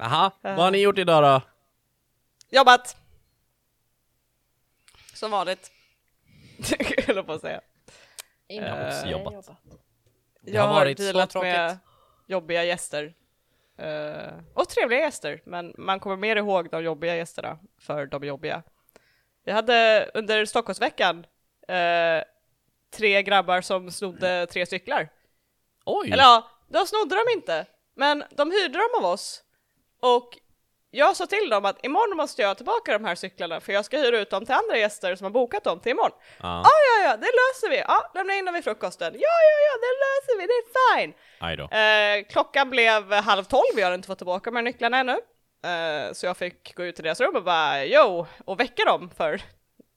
Jaha, vad har ni gjort idag då? Jobbat! Som vanligt. Jag höll på att säga. Inte Eh, jobbat. jobbat. Det Jag har har varit dealat med jobbiga gäster. Eh, och trevliga gäster, men man kommer mer ihåg de jobbiga gästerna för de är jobbiga. Jag hade under Stockholmsveckan eh, tre grabbar som snodde tre cyklar. Oj! Eller ja, de snodde dem inte, men de hyrde dem av oss. Och jag sa till dem att imorgon måste jag ha tillbaka de här cyklarna för jag ska hyra ut dem till andra gäster som har bokat dem till imorgon. Ja, Ja, ja, ja, det löser vi! Ja, lämna in dem vid frukosten. Ja, ja, ja, det löser vi, det är fine! Eh, klockan blev halv tolv, jag hade inte fått tillbaka de här nycklarna ännu. Eh, så jag fick gå ut till deras rum och bara yo, och väcka dem för,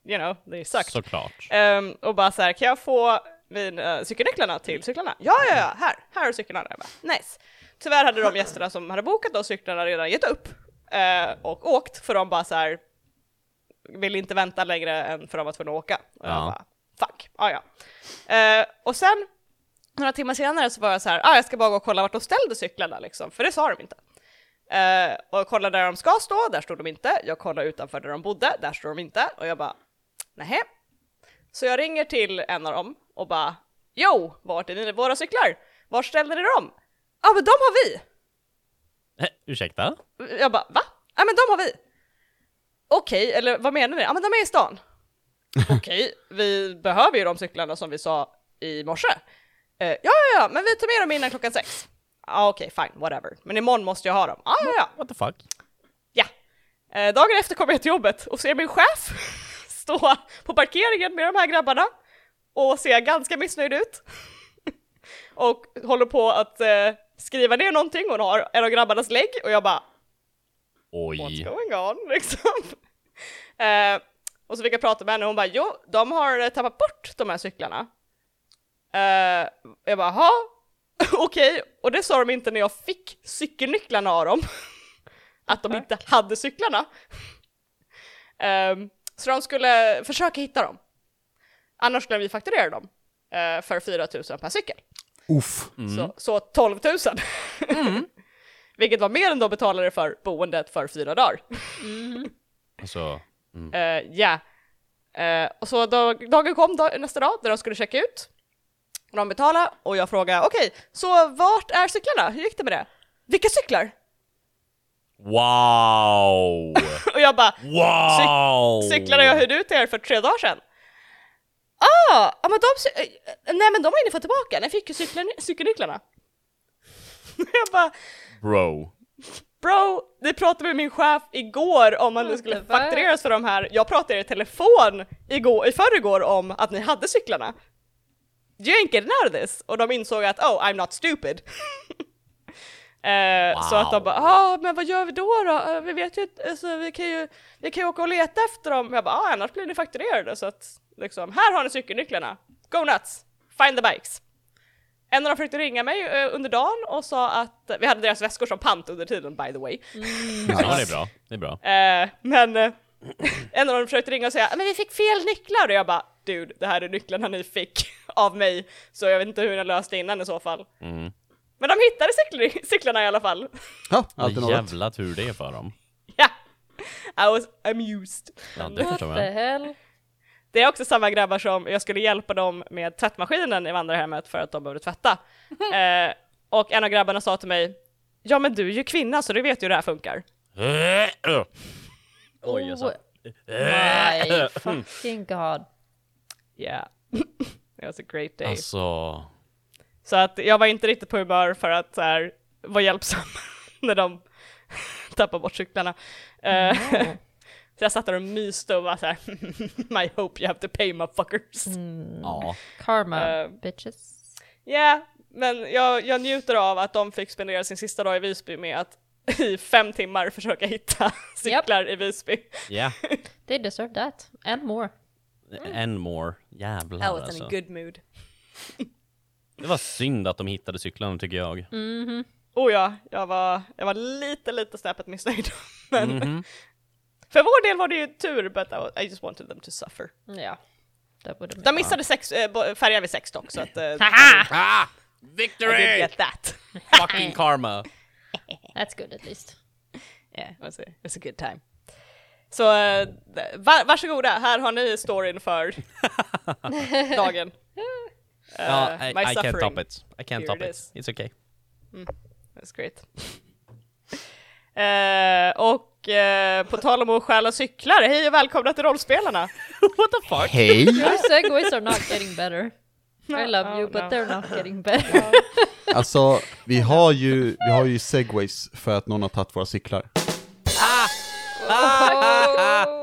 you know, they sucked. Såklart. Ehm, och bara så här, kan jag få min, uh, cykelnycklarna till cyklarna? Ja, ja, ja, här, här är cyklarna. Jag bara, nice. Tyvärr hade de gästerna som hade bokat de cyklarna redan gett upp eh, och åkt för de bara så här vill inte vänta längre än för de var tvungna att åka. Och jag Ja. bara, fuck, ja ja. Eh, och sen några timmar senare så var jag så här, ah, jag ska bara gå och kolla vart de ställde cyklarna liksom, för det sa de inte. Eh, och jag kollade där de ska stå, där stod de inte. Jag kollade utanför där de bodde, där står de inte. Och jag bara, nähä. Så jag ringer till en av dem och bara, jo, vart är ni, våra cyklar? Var ställde ni dem? Ja, men de har vi! Eh, ursäkta? Jag bara, va? Ja men de har vi! Okej, eller vad menar ni? Ja men de är i stan. Okej, vi behöver ju de cyklarna som vi sa i morse. Eh, ja, ja, ja, men vi tar med dem innan klockan sex. Ja, okej, fine, whatever. Men imorgon måste jag ha dem. Ja, ja, ja. What the fuck? Ja. Eh, dagen efter kommer jag till jobbet och ser min chef stå på parkeringen med de här grabbarna och ser ganska missnöjd ut. och håller på att eh, skriva ner någonting, hon har en av grabbarnas lägg och jag bara What's Oj. going on liksom? eh, och så fick jag prata med henne och hon bara jo, de har eh, tappat bort de här cyklarna. Eh, jag bara jaha, okej, och det sa de inte när jag fick cykelnycklarna av dem. att de inte hade cyklarna. Ehm, så de skulle försöka hitta dem. Annars skulle vi fakturera dem eh, för 4 000 per cykel. Uff. Så, så 12 000. Vilket var mer än de betalade för boendet för fyra dagar. Alltså, Eh, Ja. Eh, och så dag, dagen kom dag, nästa dag där de skulle checka ut. Och de betalade och jag frågade okej, så vart är cyklarna? Hur gick det med det? Vilka cyklar? wow! Och jag bara Wow! cyklarna jag hyrde ut till er för tre dagar sedan. Ah, ja men de, cy- eh, nej men de har ni fått tillbaka, ni fick ju cykelnycklarna. jag bara, Bro. bro, vi pratade med min chef igår om att det skulle faktureras för de här. Jag pratade i telefon igår, i förrgår om att ni hade cyklarna. You ain't getting out of this. Och de insåg att oh, I'm not stupid. Eh, Så att de bara, ah, men vad gör vi då då? Eh, vi vet ju inte, alltså, vi kan ju, vi kan ju åka och leta efter dem. Jag bara, ah, annars blir ni fakturerade så att liksom, här har ni cykelnycklarna. Go nuts! Find the bikes! En av dem försökte ringa mig eh, under dagen och sa att, vi hade deras väskor som pant under tiden by the way. Ja, det är bra. Det är bra. Eh, men eh, en av dem försökte ringa och säga men vi fick fel nycklar och jag bara dude det här är nycklarna ni fick av mig så jag vet inte hur ni löste innan i så fall. Mm. Men de hittade cykl- cyklarna i alla fall. Ja, alltid något. Jävla tur det är för dem. Ja! I was amused. Ja, det What the hell? Det är också samma grabbar som jag skulle hjälpa dem med tvättmaskinen i vandrarhemmet för att de behövde tvätta. Eh, och en av grabbarna sa till mig Ja men du är ju kvinna så du vet ju hur det här funkar. Oj, jag sa... My fucking god. Yeah. It was a great day. Alltså... Så att jag var inte riktigt på humör för att så här, vara hjälpsam när de tappade bort cyklarna. Eh, så jag satt där och myste och var så här My hope you have to pay motherfuckers. Ja. Karma, Eh, bitches. Ja, men jag, jag njuter av att de fick spendera sin sista dag i Visby med att i fem timmar försöka hitta cyklar i Visby. Ja. They deserve that. And more. En more. Jävlar I was in alltså. a good mood. Det var synd att de hittade cyklarna tycker jag. Oh ja, jag var, jag var lite, lite snäppet missnöjd. Men Mhm. För vår del var det ju tur, but I, was, I just wanted them to suffer. Have De missade sex, äh, färjan vid sex dock, så att... Uh! I did Victory! get that. Fucking karma! That's good at least. Yeah, it was a, it was a good time. Så eh, var, varsågoda, här har ni storyn för dagen. Ja, Eh, I, my I can't suffering. top it. I can't Here top it it. It's okay. That's great. Eh, och eh, på tal om att stjäla cyklar, hej och välkomna till rollspelarna! What the fuck? Hej! Your segways are not getting better. I love Oh, you, but no. they're not getting better. Alltså, vi har ju, vi har ju segways för att någon har tagit våra cyklar.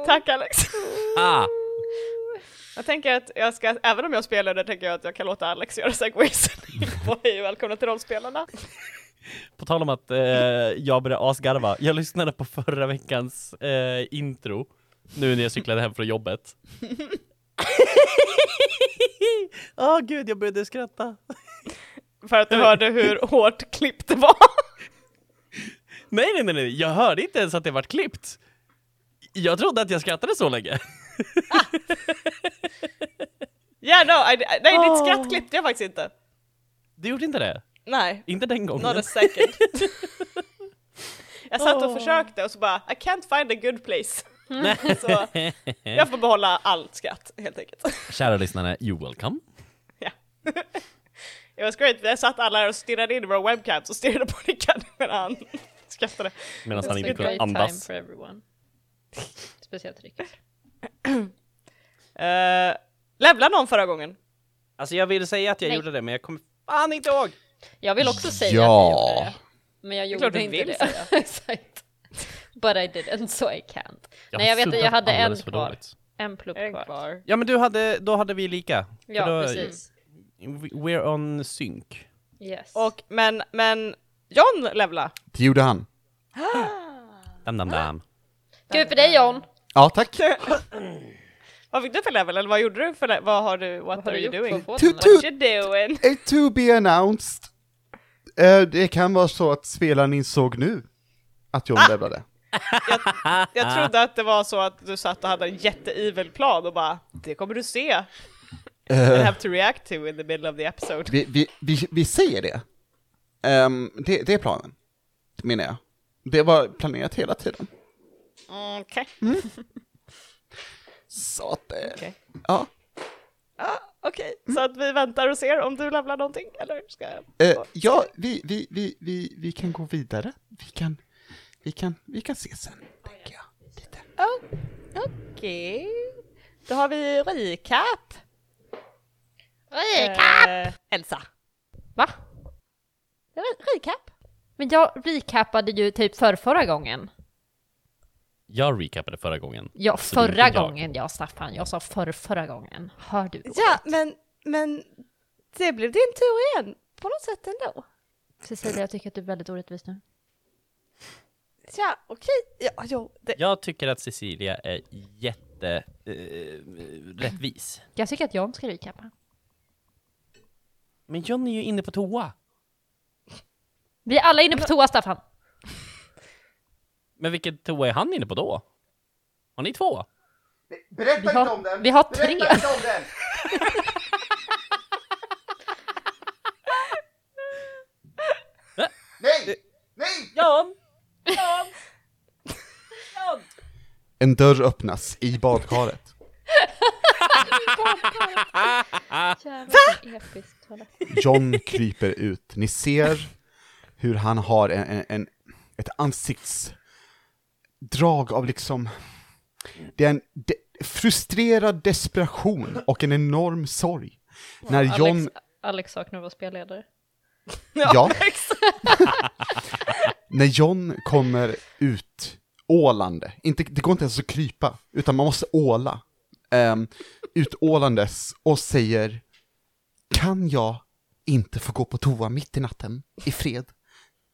Tack Alex! Ah, Jag tänker att jag ska, även om jag spelar det, tänker jag att jag kan låta Alex göra segways på hej och välkomna till rollspelarna. På tal om att eh, jag började asgarva. Jag lyssnade på förra veckans eh, intro, nu när jag cyklade hem från jobbet. Åh gud, jag började skratta. För att du hörde hur hårt klippt det var. Nej, nej, nej, nej, jag hörde inte ens att det vart klippt. Jag trodde att jag skrattade så länge. Yeah no, I, nej ditt Åh. skratt klippte jag faktiskt inte. Du gjorde inte det? Nej, Inte den not gången. a second. jag satt och Åh. försökte och så bara, I can't find a good place. så jag får behålla allt skratt helt enkelt. Kära lyssnare, you welcome. Ja. It was great, vi satt alla och stirrade in i våra webcams och stirrade på Rickard medan han skrattade. Medan han inte kunde great time andas. for everyone. Speciellt Rickard. Uh, levlade någon förra gången? Alltså jag ville säga att jag Nej. gjorde det, men jag kommer fan inte ihåg. Jag vill också säga Ja. att jag gjorde det. Men jag är klart gjorde du inte vill det. säga. Exakt. But I didn't, so I can't. Jag Nej, jag vet inte, jag hade en kvar. dåligt. En plupp kvar. Ja men du hade, då hade vi lika. Ja, då, precis. We're on sync. Yes. Och, men, men John levla. Det gjorde han. Dam, dam, dam. Kul för dig John! Ja, tack. vad fick du för level, eller vad gjorde du för level? Vad har du, what Vad har are du you doing? den? tut. What you doing? To be announced. Eh, det kan vara så att spelaren insåg nu att John levlade. Jag trodde att det var så att du satt och hade en jätte-evil plan och bara, det kommer du se. Eh, have to react to in the middle of the episode. vi, vi, vi, vi säger det. Ehm, det. Det är planen, menar jag. Det var planerat hela tiden. Mm, Okej. Så att, eh, Okej. ja. Ah, Okej, så att vi väntar och ser om du levlar någonting, eller ska jag? Eh, ja, vi, vi, vi, vi, vi kan gå vidare. Vi kan, vi kan, vi kan se sen, tänker jag. Lite. Oh, Okej. Då har vi recap. Eh, Elsa. Va? Det var recap. Men jag recapade ju typ för förra gången. Jag recapade förra gången. Ja, förra jag. gången jag Staffan. Jag sa för förra gången. Hör du? Ja, men, men det blev din tur igen. På något sätt ändå. Cecilia, jag tycker att du är väldigt orättvis nu. Ja, okej. Ja, jo, det, Jag tycker att Cecilia är jätte eh, rättvis. Jag tycker att John ska recapa. Men John är ju inne på toa. Vi är alla inne på toa, Staffan. Men vilken toa är han inne på då? Har ni två? Berätta Vi har, vi har tre. om den! Nej! Nej! John! En dörr öppnas i badkaret. John kryper ut. Ni ser hur han har en, en, en, ett ansiktsdrag av liksom... Det är en de, frustrerad desperation och en enorm sorg. När John... Alex, Alex saknar att vara spelledare. Ja. När John kommer ut ålande, inte, det går inte ens att krypa, utan man måste åla, um, utålandes och säger Kan jag inte få gå på toa mitt i natten, i fred?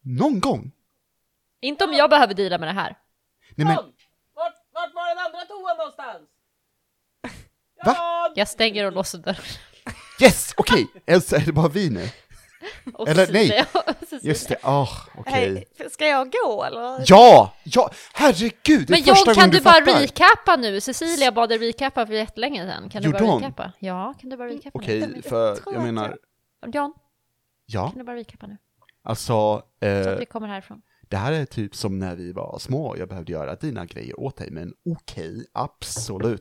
Någon gång? Inte om jag behöver deala med det här. Nej men, Vart, vart var den andra toan någonstans? Va? Jag stänger och låser dörren. yes, okej, Elsa är det bara vi nu? Och Eller nej. Cecilia- Cecilia. Just det, ah, okej. Hej, ska jag gå eller? Ja, ja, herregud, det är Men första John, kan du du bara fattar. recappa nu? Cecilia bad dig recappa för jättelänge sedan. Kan du Gjorde bara hon? recappa? Ja, kan du bara recappa Okej, nu? för tror jag att menar, John, ja, kan du bara recappa nu? alltså, Så eh, att vi kommer härifrån. Det här är typ som när vi var små och jag behövde göra dina grejer åt dig, men okej, absolut,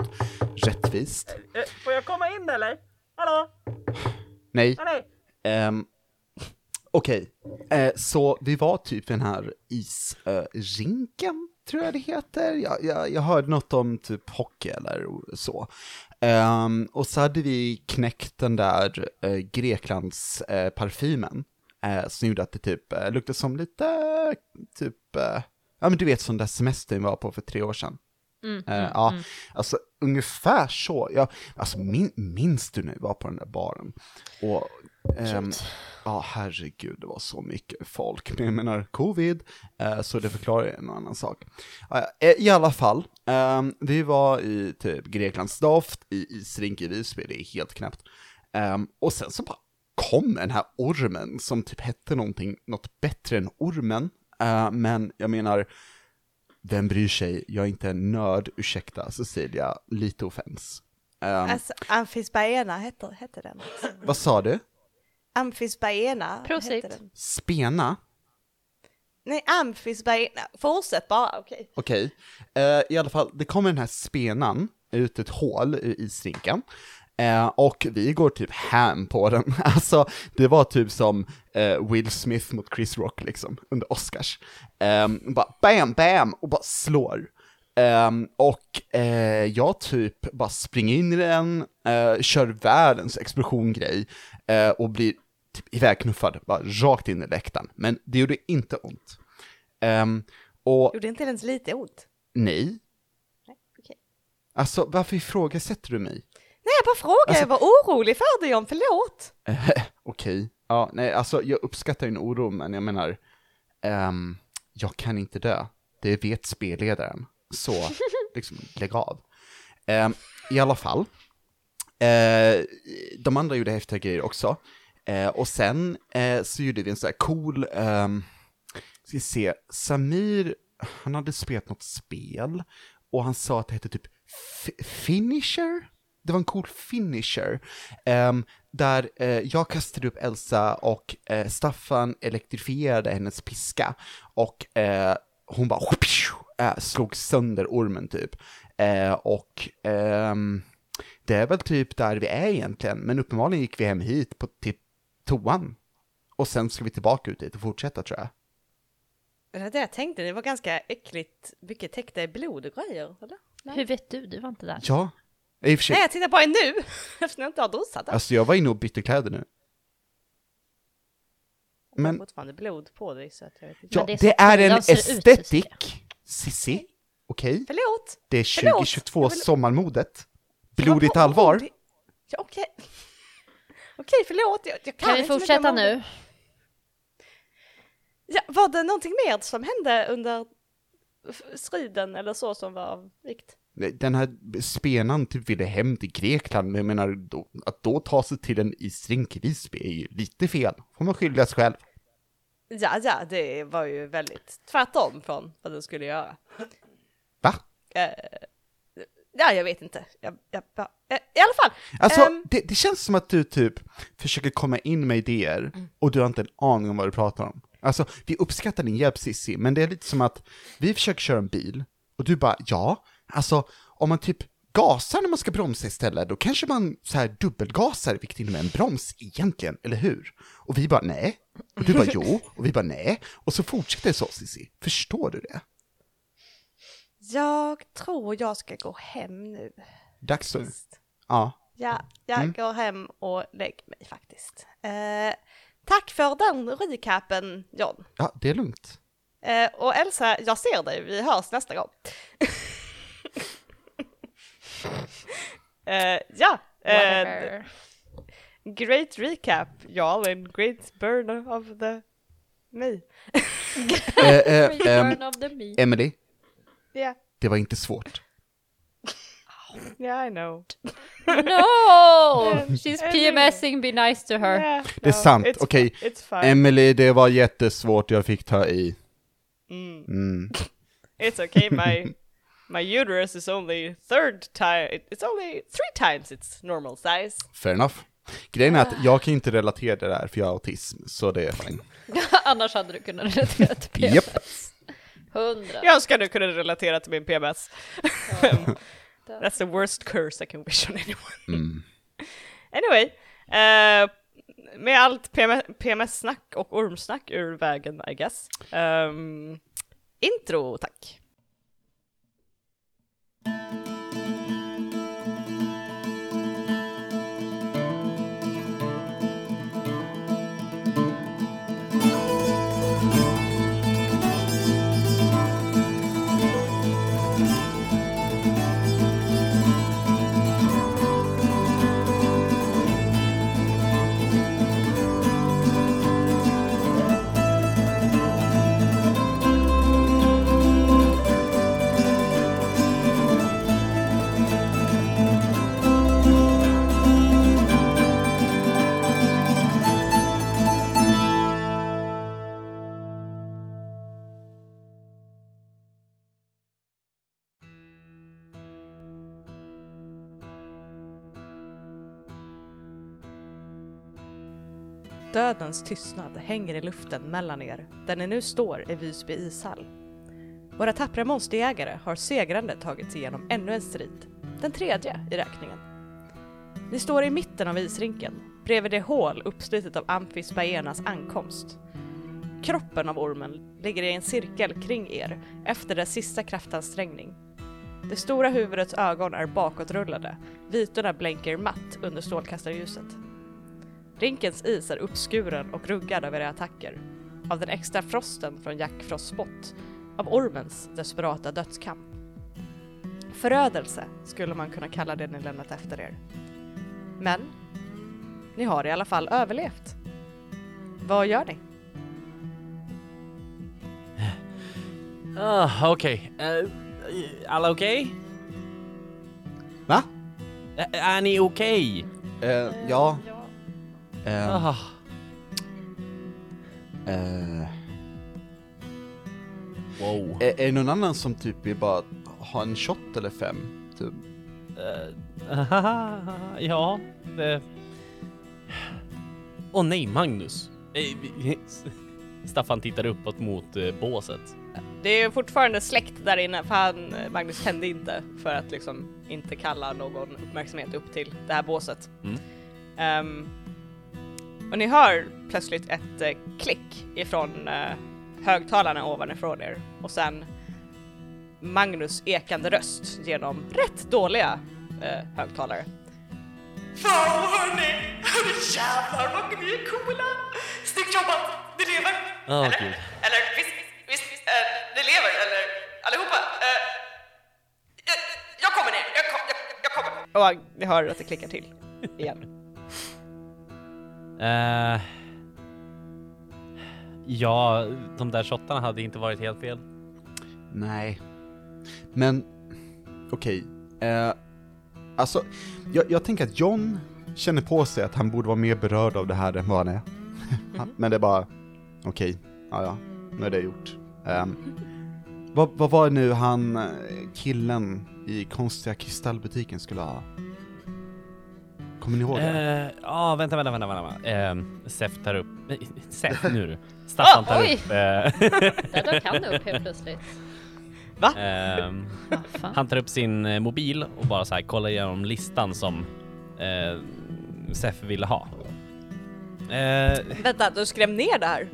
rättvist. Eh, Får jag komma in eller? Hallå? Nej, Hallå? Ehm, Okej, eh, så vi var typ den här isrinken, tror jag det heter. Jag, jag, jag hörde något om typ hockey eller så. Ehm, och så hade vi knäckt den där eh, Greklands eh, parfymen. Eh, som gjorde att det typ eh, luktade som lite, typ, eh, ja men du vet som där semestern var på för tre år sedan. Mm, Eh, mm, ja, mm. alltså ungefär så. Jag, alltså min, minns du när vi var på den där baren? Och, ehm, ja herregud, det var så mycket folk. Men jag menar, covid, eh, så det förklarar en annan sak. Ja, eh, I alla fall, ehm, vi var i typ Greklands doft, i isrink i Visby, det är helt knäppt. Ehm, och sen så bara kom den här ormen som typ hette någonting, något bättre än ormen. Eh, men jag menar, vem bryr sig? Jag är inte en nörd, ursäkta Cecilia, lite offens. Ehm, Alltså, amfisbaena hette, hette den. vad sa du? Amfisbaena Prosit. hette den. Spena? Nej, amfisbaena. Fortsätt bara, okej. Okej, Eh, i alla fall, det kommer den här spenan ut ett hål i isrinken. Eh, och vi går typ ham på den. Alltså, det var typ som eh, Will Smith mot Chris Rock liksom, under Oscars. Eh, bara bam, bam, och bara slår. Ehm, och eh, jag typ bara springer in i den, eh, kör världens explosion-grej eh, och blir typ ivägknuffad, bara rakt in i läktaren. Men det gjorde inte ont. Ehm, och Gjorde inte ens lite ont? nej, Nej, okej. alltså varför ifrågasätter du mig? Nej, jag bara frågar, Alltså- jag var orolig för dig John, förlåt. Eh, Okej, ja, nej, alltså jag uppskattar din oro, men jag menar, ehm, jag kan inte dö. Det vet spelledaren. Så, liksom, lägg av. Ehm, I alla fall, eh, de andra gjorde häftiga grejer också. Eh, och sen eh, så gjorde vi en sån här cool, ehm, ska se, Samir, han hade spelat något spel och han sa att det hette typ Finisher? Det var en cool finisher. ehm, där eh, jag kastade upp Elsa och eh, Staffan elektrifierade hennes piska. Och eh, hon bara äh, slog sönder ormen typ. Eh, och ehm, det är väl typ där vi är egentligen, men uppenbarligen gick vi hem hit på, till toan. Och sen ska vi tillbaka ut dit och fortsätta tror jag. Det var det jag tänkte, det var ganska äckligt mycket täckta i blod och grejer, eller? Hur vet du? Du var inte där. Ja, i och för sig. Nej, jag tittar på er nu, eftersom jag inte har duschat. Alltså jag var inne och bytte kläder nu. Jag har men- fortfarande blod på dig, så att jag vet inte. Ja, det är det, så är en estetik, Sissi. Okej? Förlåt! Det är Förlåt, 2022 jag vill- sommarmodet. Blodigt allvar. det- Ja, okej. Okej, förlåt. Jag, jag kan Kan vi fortsätta nu? Ja, var det någonting mer som hände under striden eller så som var av vikt? Den här spenan typ ville hem till Grekland, men jag menar, då, att då ta sig till en isrink i Visby är ju lite fel. Får man skylla sig själv. Ja, ja, det var ju väldigt tvärtom från vad den skulle göra. Va? Eh, ja, jag vet inte. Jag, jag, ja, eh, I alla fall. Alltså, ehm, det, det känns som att du typ försöker komma in med idéer och du har inte en aning om vad du pratar om. Alltså, vi uppskattar din hjälp Cissi, men det är lite som att vi försöker köra en bil och du bara, ja, alltså om man typ gasar när man ska bromsa istället, då kanske man så här dubbelgasar, vilket innebär en broms egentligen, eller hur? Och vi bara, nej. Och du bara, jo. Och vi bara, nej. Och så fortsätter det så, Cissi. Förstår du det? jag tror jag ska gå hem nu. Dags så. Ja. Ja, jag Mm. går hem och lägger mig faktiskt. Eh, tack för den recapen, John. Ja, det är lugnt. Eh, och Elsa, jag ser dig, vi hörs nästa gång. eh, ja, Whatever. great recap, y'all, and great burn of the me. Eh, Return ehm, of the me. Emily, Yeah, det var inte svårt. yeah, I know. No! She's. PMSing, be nice to her. Yeah, Det är sant, it's okej. fine. Emily, det var jättesvårt, jag fick ta i. Mm. Mm. It's okay, my my uterus is only third time. It's only three times its normal size. Fair enough. Grejen är att jag kan inte relatera det där för jag har autism, så det är fine. Annars hade du kunnat relatera till. PMS. Hundra. Jag önskar du kunde relatera till min PMS. That's the worst curse I can wish on anyone. Mm. Anyway, eh, med allt PMS-snack och ormsnack ur vägen I guess. Ehm, intro, tack. Thank you. Dödens tystnad hänger i luften mellan er, där ni nu står i Visby ishall. Våra tappra monsterjägare har segrande tagit sig igenom ännu en strid, den tredje i räkningen. Ni står i mitten av isrinken, bredvid det hål uppslutet av Amphis Baenas ankomst. Kroppen av ormen ligger i en cirkel kring er efter dess sista kraftansträngning. Det stora huvudets ögon är bakåtrullade, vitorna blänker matt under strålkastarljuset. Rinkens is är uppskuren och ruggad av era attacker, av den extra frosten från Jack Frosts spott, av ormens desperata dödskamp. Förödelse skulle man kunna kalla det ni lämnat efter er. Men, ni har i alla fall överlevt. Vad gör ni? Ah, okej. Eh, alla okej? Va? Ä- är ni okej? Eh, ja. Eh, Ah, eh, wow. är, är det någon annan som typ vill bara ha en shot eller fem? Typ? Eh, ja, det... Åh nej, Magnus. Eh, vi- Staffan tittar uppåt mot eh, båset. Det är fortfarande släckt där inne för han, Magnus tände inte för att liksom inte kalla någon uppmärksamhet upp till det här båset. Mm. Ehm, och ni hör plötsligt ett eh, klick ifrån uh, högtalarna ovanifrån er och sen Magnus ekande röst genom rätt dåliga eh, högtalare. Fan hörni! Hörni jävlar vad ni är coola! Snyggt jobbat! Ni lever! Åh eller? gud. Eller visst, visst, visst eh, ni lever eller allihopa? Eh, jag, jag kommer ner, jag, kom, jag, jag kommer. Och ni hör att det klickar till igen. Eh, ja, de där shottarna hade inte varit helt fel. Nej. Men, okej. Eh, alltså, jag, jag tänker att John känner på sig att han borde vara mer berörd av det här än vad han är. Han- Men det är bara, okej, ja ja, nu är det gjort. Ehm, vad, vad var det nu han, eh, killen i konstiga kristallbutiken skulle ha? Kommer ni ihåg det? Eh, Ja, vänta, vänta, vänta, vänta. Eh, Sef tar upp... nej, Sef nu du. Staffan tar oj. upp... eh, Där dök han upp helt plötsligt. ehm, Vad fan? han tar upp sin eh, mobil och bara så här kollar igenom listan som eh, Sef ville ha. Eh, Vänta, du skrev ner det här?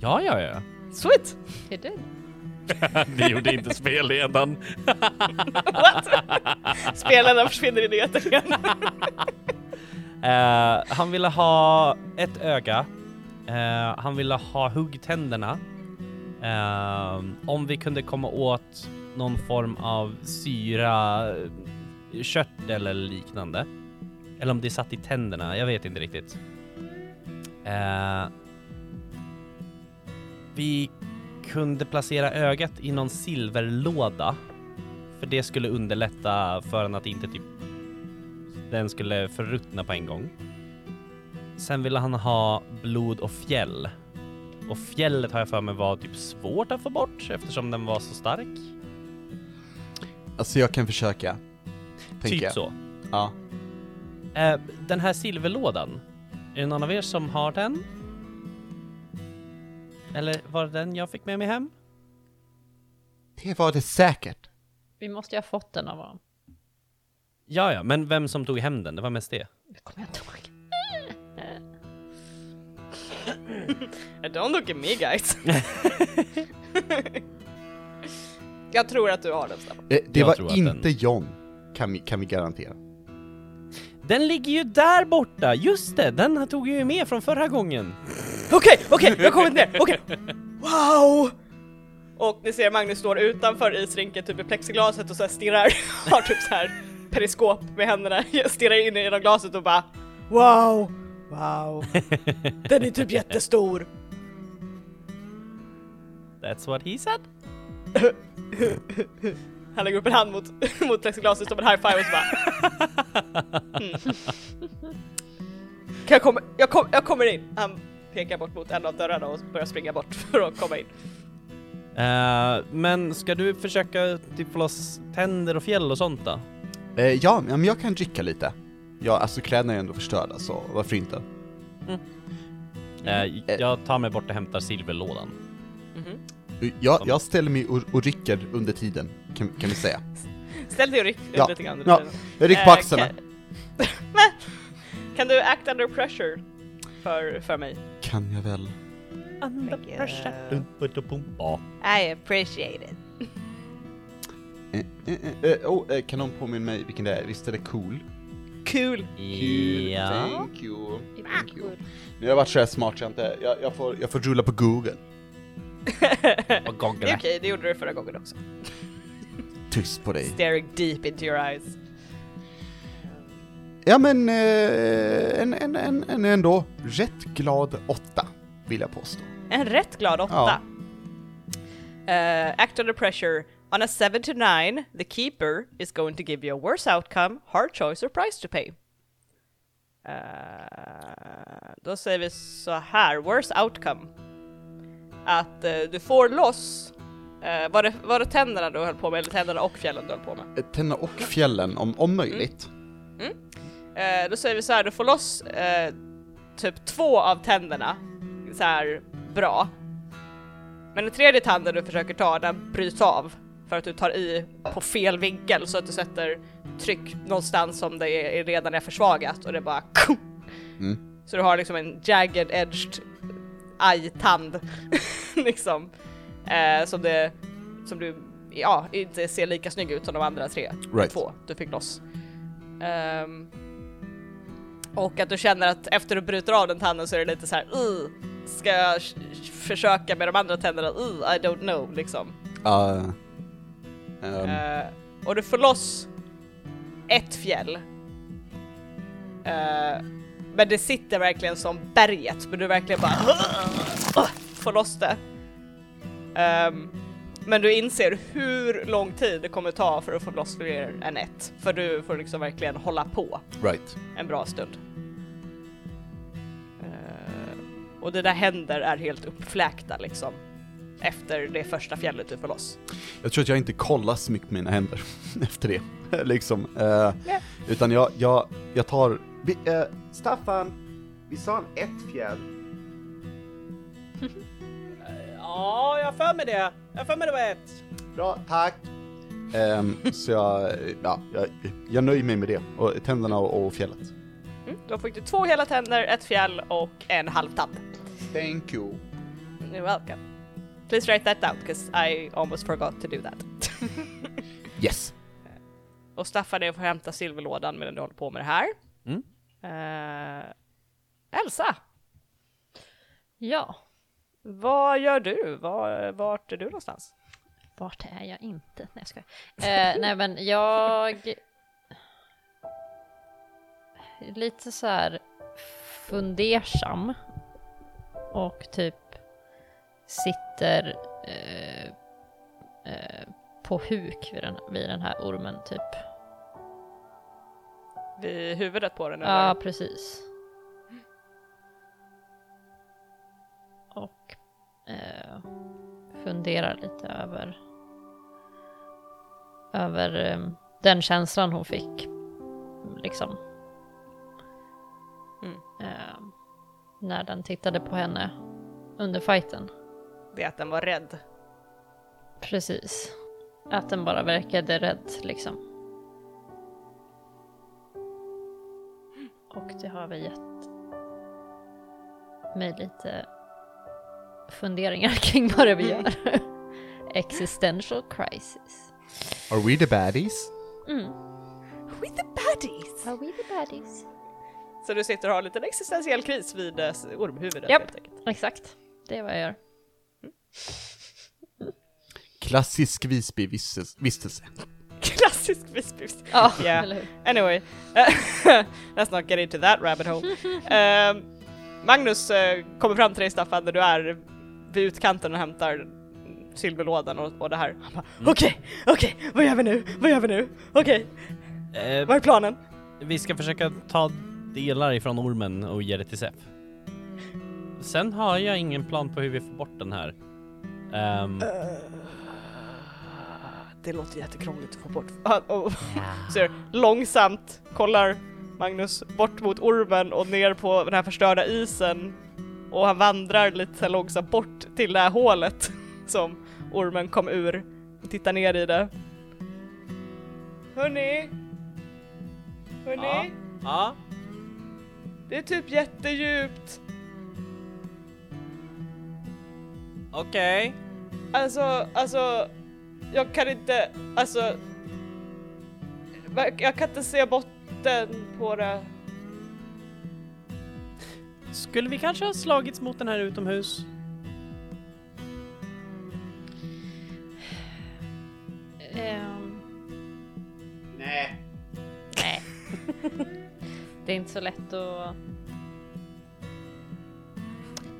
ja, ja, ja. Sweet! Är du? Det gjorde inte spelledaren. What? Spelarna försvinner i nyheter igen. Eh, han ville ha ett öga. Eh, han ville ha huggtänderna. Eh, om vi kunde komma åt någon form av syra, körtel eller liknande. Eller om det satt i tänderna, jag vet inte riktigt. Eh, vi kunde placera ögat i någon silverlåda. För det skulle underlätta för en att inte typ den skulle förruttna på en gång. Sen ville han ha blod och fjäll. Och fjället har jag för mig var typ svårt att få bort eftersom den var så stark. Alltså jag kan försöka. typ jag. så. Ja. Eh, den här silverlådan, är det någon av er som har den? Eller var det den jag fick med mig hem? Det var det säkert. Vi måste ju ha fått den av honom. Ja, ja, men vem som tog hem den, det var mest det. Det kommer jag inte ihåg. Don't look at me guys. jag tror att du har den Staffan. Eh, det Jag tror var inte den- John, kan vi, kan vi garantera. Den ligger ju där borta, just det, den tog jag ju med från förra gången. Okej, okej, jag har kommit ner, okej! Wow! Och ni ser Magnus står utanför isrinken typ i plexiglaset och så här stirrar, har typ så här periskop med händerna, stirrar in genom glaset och bara Wow! Wow! Den är typ jättestor! That's what he said. Han lägger upp en hand mot, mot plexiglaset som en high five och så bara mm. Kan jag komma, jag, kom, jag kommer in! Han pekar bort mot en av dörrarna och börjar springa bort för att komma in. Eh, men ska du försöka typ få loss tänder och fjäll och sånt då? Eh, ja, men jag kan dricka lite. Ja, alltså kläderna är ändå förstörda, så varför inte? Eh, jag tar mig bort och hämtar silverlådan. Mhm. Jag, jag ställer mig och, och rycker under tiden, kan, kan vi säga. Ställ dig och ryck Ja, lite grann. ja. Jag rycker på axlarna. Kan, kan du act under pressure för, för mig? Kan jag väl? Under Thank you. pressure. Ja. I appreciate it. Eh, eh, eh, eh, oh, eh, kan någon påminna mig vilken det är? Visst är det cool? Kul! Ja. Thank you. Thank you. Nu har jag varit så här smart så jag inte, jag, jag, får, jag får rulla på google. Och Det är goggla. okej, det gjorde du förra gången också. Tyst på dig. Staring deep into your eyes. Ja men, eh, en, en, en, en ändå rätt glad åtta, vill jag påstå. En rätt glad åtta. Uh, act under pressure. On a 7 to 9, the keeper is going to give you a worse outcome, hard choice or price to pay. Eh, då säger vi så här, worse outcome. Att eh, du får loss, var, det, var det tänderna du höll på med, eller tänderna och fjällen du höll på med? Tänna och fjällen, om, om möjligt. Eh, då säger vi så här, du får loss eh, typ två av tänderna, så här bra. Men den tredje tanden du försöker ta, den bryts av för att du tar i på fel vinkel så att du sätter tryck någonstans som det är, redan är försvagat och det bara Mm. Så du har liksom en jagged edged aj-tand liksom. Eh, som det, som du, ja, inte ser lika snygg ut som de andra tre. Right. Två du fick loss. Ehm, och att du känner att efter du bryter av den tanden så är det lite så här, "Ugh, ska jag försöka med de andra tänderna? Ugh, I don't know liksom. Uh, ehm, Eh, och du får loss ett fjäll. Eh, men det sitter verkligen som berget, men du verkligen bara får loss det. Ehm, men du inser hur lång tid det kommer ta för att få loss fler än ett. För du får liksom verkligen hålla på right. en bra stund. Eh, och där händer är helt uppfläkta liksom. Efter det första fjället du får loss. Jag tror att jag inte kollar så mycket på mina händer efter det. liksom. eh, Utan jag, jag, jag tar... Vi, eh, Staffan, vi sa en ett fjäll. Ja, jag har för mig det. Jag har för mig det var ett. Bra, tack. Ehm, så jag, ja, jag, jag nöjer mig med det. Och tänderna och, och fjället. Mm. Då fick du två hela tänder, ett fjäll och en halvtand. Thank you. You're welcome. Please write that down because I almost forgot to do that. Yes. och Staffan är får hämta silverlådan medan du håller på med det här. Mm. Eh, Elsa, Ja, vad gör du? Var, vart är du någonstans? vart är jag inte? Nej, jag skojar. Eh, nej, men jag... Lite så här fundersam. Och typ sitter eh, eh, på huk vid den, vid den här ormen typ. Vid huvudet på den Ja, eller? precis. Eh, funderar lite över över eh, den känslan hon fick. Liksom. Mm. Eh, när den tittade på henne under fighten. Det att den var rädd. Precis. Att den bara verkade rädd liksom. Och det har väl gett mig lite funderingar kring vad det vi gör. Existential crisis. Are we the baddies? Mm. We the baddies! Are we the baddies? Så du sitter och har en liten existentiell kris vid eh, ormhuvudet Japp. helt enkelt. Exakt. Det är vad jag gör. Klassisk Visby-vistelse. Klassisk visbys. Ja, Yeah. eller hur? Anyway, let's not get into that rabbit hole. Ehm, Magnus eh, kommer fram till dig Staffan när du är vid utkanten och hämtar silverlådan och, och det här. Han bara okej, okej, vad gör vi nu? Vad gör vi nu? Okej, Eh, vad är planen? vi ska försöka ta delar ifrån ormen och ge det till Sepp. Sen har jag ingen plan på hur vi får bort den här. Ehm, Det låter jättekrångligt att få bort. Ah, ser långsamt kollar Magnus bort mot ormen och ner på den här förstörda isen och han vandrar lite så långsamt bort till det här hålet som ormen kom ur och tittar ner i det. Hörni? Hörni? ja. Det är typ jättedjupt. Okej. Alltså, alltså, jag kan inte, alltså, jag kan inte se botten på det. Skulle vi kanske ha slagits mot den här utomhus? Ehm, Nej. nej. det är inte så lätt att...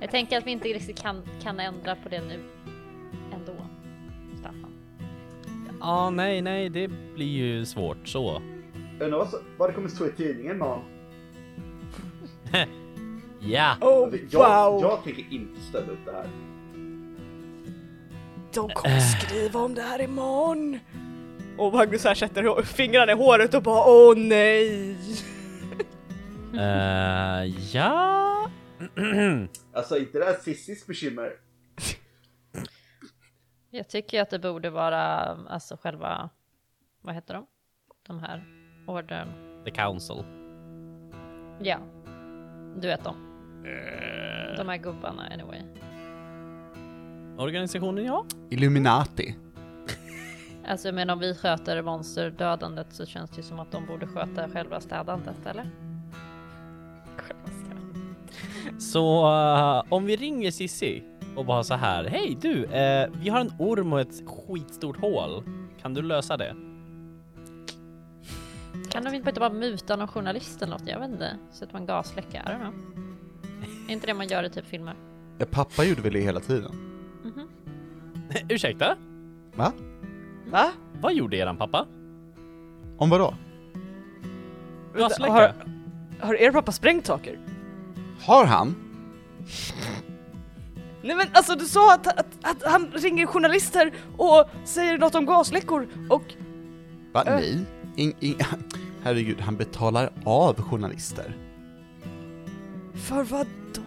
Jag tänker att vi inte riktigt kan, kan ändra på det nu ändå. Staffan. Ja, nej, nej, det blir ju svårt så. Undrar vad, vad det kommer stå i tidningen man. Ja! Oh Jag, jag tänker inte ställa upp det här. De kommer skriva om det här imorgon! Och Magnus här sätter fingrarna i håret och bara åh nej! Eh, ja. Alltså inte det här Sissis bekymmer. Jag tycker att det borde vara alltså själva, vad heter de? De här orden. The Council. Ja, du vet dem. De här gubbarna anyway. Organisationen, ja. Illuminati. Alltså jag menar om vi sköter monsterdödandet så känns det ju som att de borde sköta själva städandet eller? Själva städandet. Så eh, om vi ringer Sissi och bara så här. Hej du, eh, vi har en orm och ett skitstort hål. Kan du lösa det? Kan de inte bara muta någon journalist eller något? Jag vet inte. Sätta en gasläcka? I don't know. Är inte det man gör i typ filmer? Ja, pappa gjorde väl det hela tiden? Mhm. Ursäkta? Va? Va? Vad gjorde eran pappa? Om vad då? Gasläcka? Har, har er pappa sprängt saker? Har han? Nej men alltså du sa att, att, att han ringer journalister och säger något om gasläckor och Va? Äh. Nej. In, in, herregud, han betalar av journalister. för vad då?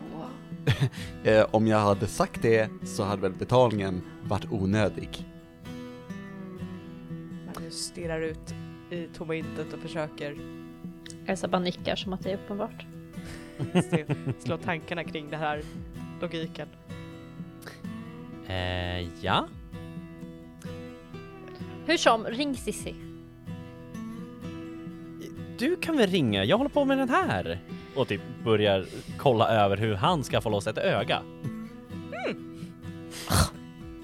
Eh, om jag hade sagt det så hade väl betalningen varit onödig. Magnus stirrar ut i tomma intet och försöker Elsa bara nickar som att det är uppenbart. slå tankarna kring det här logiken. Eh, ja. Hur som, ring Sissi. Du kan väl ringa, jag håller på med den här. Och typ börjar kolla över hur han ska få loss ett öga.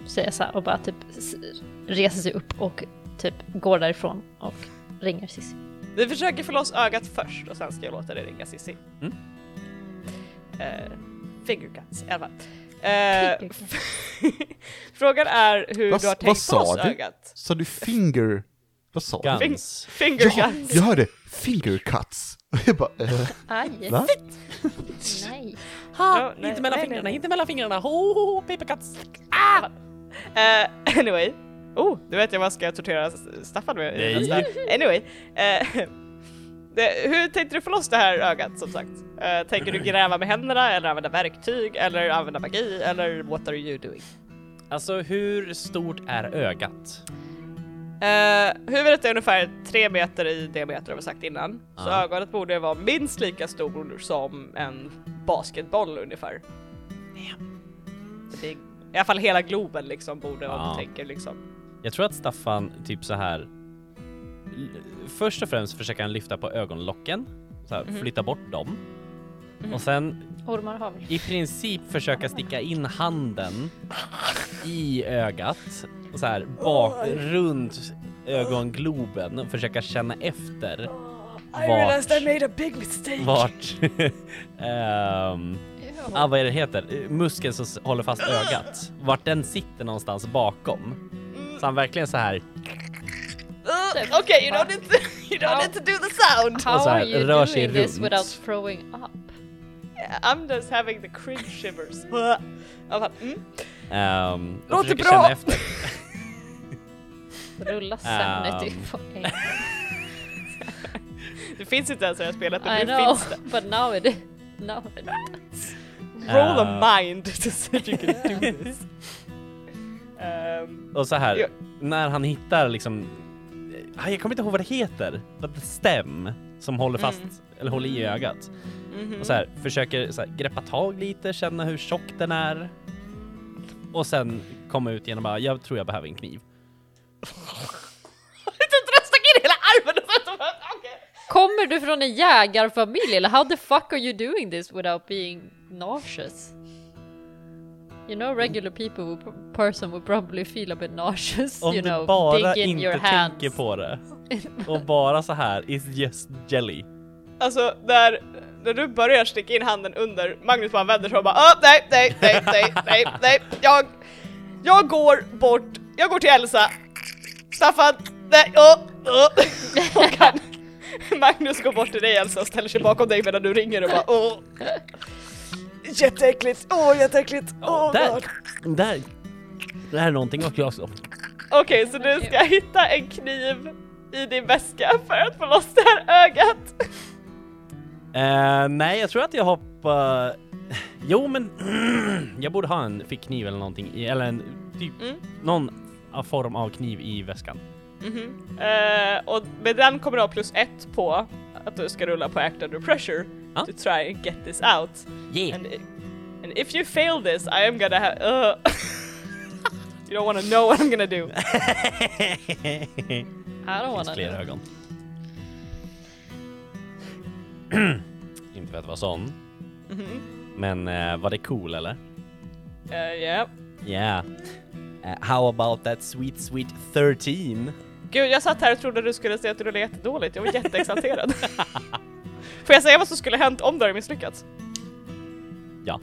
Säger jag så här och bara typ reser sig upp och typ går därifrån och ringer Sissi. Vi försöker få loss ögat först och sen ska jag låta dig ringa Cissi. Mm. Uh, finger guns i alla fall. Eh, Finger Frågan är hur Vad- du har vad tänkt få sa loss du? ögat. Sa du finger... Vad sa du? Guns. Finger Ja, guns. jag hörde finger cuts. Och jag bara, eh, Aj! va? Nej. Ha, Ja, nej, inte mellan nej, fingrarna, nej. inte mellan fingrarna. Ho, ho, ho, paper cuts. Eh, anyway. Oh, du vet jag vad ska jag tortera S- Staffan med i Nej. nästa. Anyway. eh, det, hur tänkte du få loss det här ögat som sagt? Eh, tänker du gräva med händerna eller använda verktyg eller använda magi eller what are you doing? Alltså hur stort är ögat? Eh, huvudet är ungefär tre meter i diameter har vi sagt innan. Så Ja. ögonet borde vara minst lika stor som en basketboll ungefär. Så det är, I alla fall hela globen liksom borde om Ja. du tänker liksom. Jag tror att Staffan typ så här. Först och främst försöker han lyfta på ögonlocken, så här, Mhm. flytta bort dem. Mhm. Och sen Ormar har vi. i princip försöka sticka in handen i ögat, så här bak, runt ögongloben och försöka känna efter vart, made a big mistake! vart ehm, ah, vad är det heter? Muskeln som håller fast ögat. Vart den sitter någonstans bakom. Så han verkligen så här Uh, okay, you don't need to, you don't need to do the sound! How så här, are you rör sig doing this runt. without throwing up? I'm just having the cringe shivers. Mm. ehm, och Låter bra. Rulla sanity Um. på en. Det finns inte ens i det här spelet, I men nu know, finns det. but now it now it does. Roll a Uh. mind to see if you can do this. Ehm, Och så här, Ja. när han hittar liksom, ah, jag kommer inte ihåg vad det heter, the stem som håller fast, Mm. eller håller i ögat. Mhm. Och så här, försöker så här, greppa tag lite, känna hur tjock den är. Och sen komma ut genom bara, jag tror jag behöver en kniv. Jag stack in hela armen och. Kommer du från en jägarfamilj eller how the fuck are you doing this without being nauseous? You know regular people would, person would probably feel a bit nauseous, Om you du know, bara dig in inte your hands. tänker på det. Och bara så här, it's just jelly. Alltså när, när du börjar sticka in handen under, Magnus bara vänder sig och bara Åh, nej, nej, nej, nej, nej, nej, jag, jag går bort, jag går till Elsa. Staffan, nej, åh, åh. Och han, Magnus går bort till dig Elsa och ställer sig bakom dig medan du ringer och bara åh. Jätteäckligt, åh jätteäckligt, åh där, God. där, det här är någonting också. också. Okej, så du ska hitta en kniv i din väska för att få loss det här ögat. Eh, nej, jag tror att jag hoppar... Jo, men jag borde ha en fickkniv eller någonting, i, eller en typ Mm. någon form av kniv i väskan. Mhm. Eh, och med den kommer du ha plus ett på att du ska rulla på act under pressure Ja. to try and get this out. Yeah. And, and if you fail this I am gonna have... Uh, you don't wanna know what I'm gonna do. I don't wanna Fler know. ögon. Inte för att vara sån, Mhm. men eh, var det cool eller? Eh, yeah. Yeah. Eh, how about that sweet sweet 13? Gud, jag satt här och trodde du skulle säga att du rullade jättedåligt. Jag var jätteexalterad. Får jag säga vad som skulle hänt om du hade misslyckats? Ja.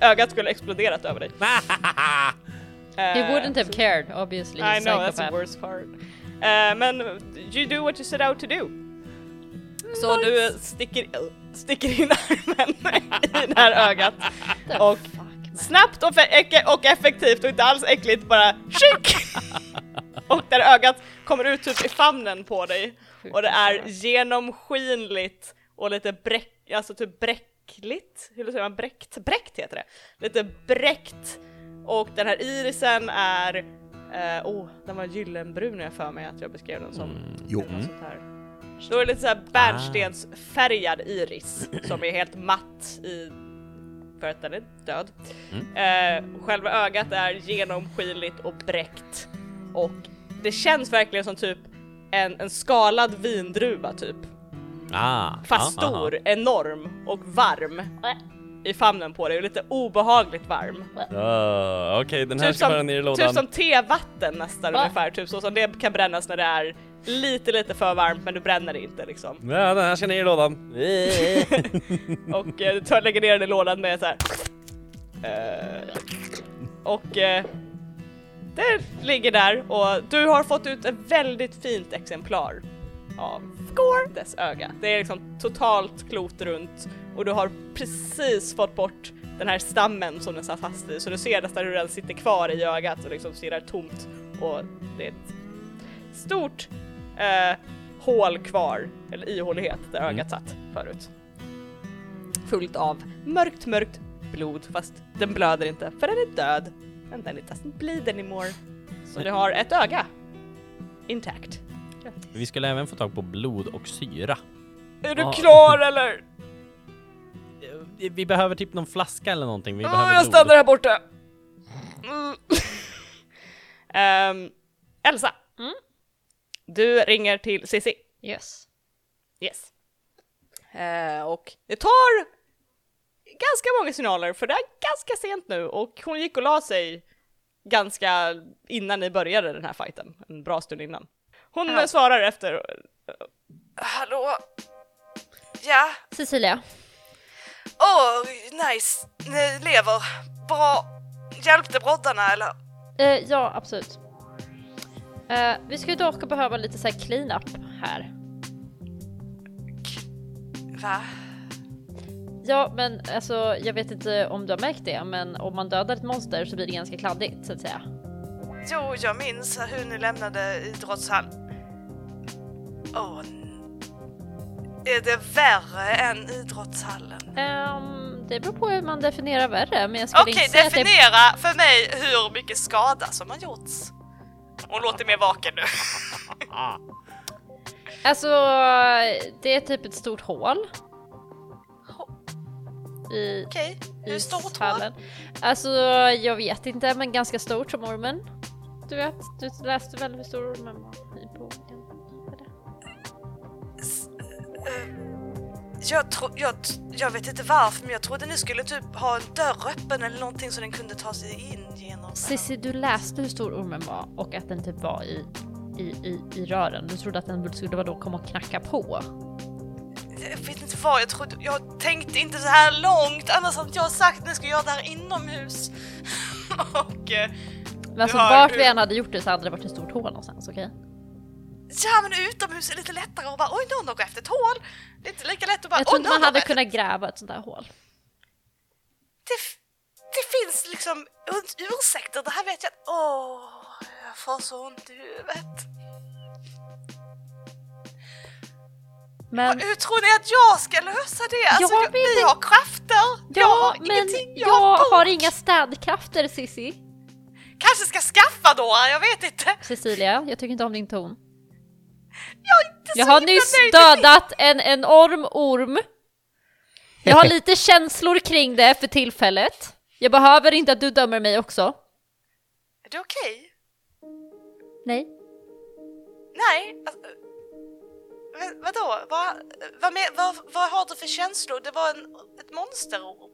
Ögat skulle exploderat över dig. He wouldn't have cared, obviously. I know, that's the psychopath. worst part. Men you do what you set out to do. Så du sticker, sticker in armen i det här ögat och snabbt och, och effektivt och inte alls äckligt bara skick! och där ögat kommer ut typ i famnen på dig och det är genomskinligt och lite bräck, alltså typ bräckligt, hur säger man bräckt? Bräckt heter det! Lite bräckt och den här irisen är, eh, oh den var gyllenbrun jag för mig att jag beskrev den som. Jo. Eller något sånt här. Då är det lite såhär bärnstensfärgad iris som är helt matt i för att den är död. Eh, själva ögat är genomskinligt och bräckt. Och det känns verkligen som typ en, en skalad vindruva typ. Ah, Fast ja, stor, enorm och varm i famnen på dig och lite obehagligt varm. Ah, Okej, den här Typ ska vara ner i lådan. typ som tevatten nästan Va? ungefär, typ så som det kan brännas när det är lite lite för varmt men du bränner det inte liksom. Ja, den här ska ner i lådan. Och eh, du tar, lägger ner den i lådan med så här. Eh, och eh, det ligger där och du har fått ut ett väldigt fint exemplar av dess öga. Det är liksom totalt klot runt och du har precis fått bort den här stammen som den satt fast i så du ser nästan hur den sitter kvar i ögat och liksom stirrar tomt och det är ett stort eh, hål kvar, eller ihålighet där Mm. ögat satt förut fullt av mörkt, mörkt blod fast den blöder inte för den är död. And then it doesn't bleed anymore. Så du har ett öga. intact. Vi skulle även få tag på blod och syra. Är du Ja. klar eller? Vi behöver typ någon flaska eller någonting. Vi Åh, behöver jag blod. stannar här borta! Mm. Ehm, Elsa, Mm. du ringer till Cissi. Yes. Yes. Eh, och det tar ganska många signaler för det är ganska sent nu och hon gick och la sig ganska innan ni började den här fighten, en bra stund innan. Hon eh, svarar efter eh, Hallå? Ja? Cecilia. Åh, nice. Ni lever. Bra. Hjälpte broddarna eller? Eh, ja, absolut. Eh, vi skulle dock behöva lite så här clean-up här. Va? Ja, men alltså jag vet inte om du har märkt det, men om man dödar ett monster så blir det ganska kladdigt så att säga. Jo, jag minns hur ni lämnade idrottshall. Åh, är det värre än idrottshallen? Ehm, det beror på hur man definierar värre, men jag skulle Okej, inte säga att det definiera för mig hur mycket skada som har gjorts. Hon låter mer vaken nu. Alltså, det är typ ett stort hål. I Okej, hur stort ishallen. Alltså, jag vet inte, men ganska stort som ormen. Du vet, du läste väl hur stor ormen var Jag, tro, jag, jag vet inte varför, men jag trodde ni skulle typ ha en dörr öppen eller någonting så den kunde ta sig in genom. Cissi, du läste hur stor ormen var och att den typ var i, i, i, i rören. Du trodde att den skulle vadå komma och knacka på. Jag vet inte vad jag trodde. Jag tänkte inte så här långt, annars hade jag sagt att ni ska göra det här inomhus. Och... eh, Men alltså vart vi än hade gjort det så hade det varit ett stort hål någonstans, okej? Ja men utomhus är lite lättare att bara oj någon har grävt ett hål. Det är inte lika lätt att bara Jag tror inte man hade kunnat gräva ett sånt där hål. Det, det finns liksom ur- ursäkter, det här vet jag. Åh, jag får så ont i huvudet. Men Hur tror ni att jag ska lösa det? Alltså, Jag jag, vi inte. har krafter. jag ja, har men ingenting. Jag, jag har, har inga städkrafter Cissi. Kanske ska skaffa några, jag vet inte. Cecilia, jag tycker inte om din ton. Jag är inte Jag så har nyss dödat en enorm orm. Jag har lite känslor kring det för tillfället. Jag behöver inte att du dömer mig också. Är det okej? Nej. Nej. Alltså, vad, vadå? Vad, vad, med, vad, vad har du för känslor? Det var en, ett monsterorm.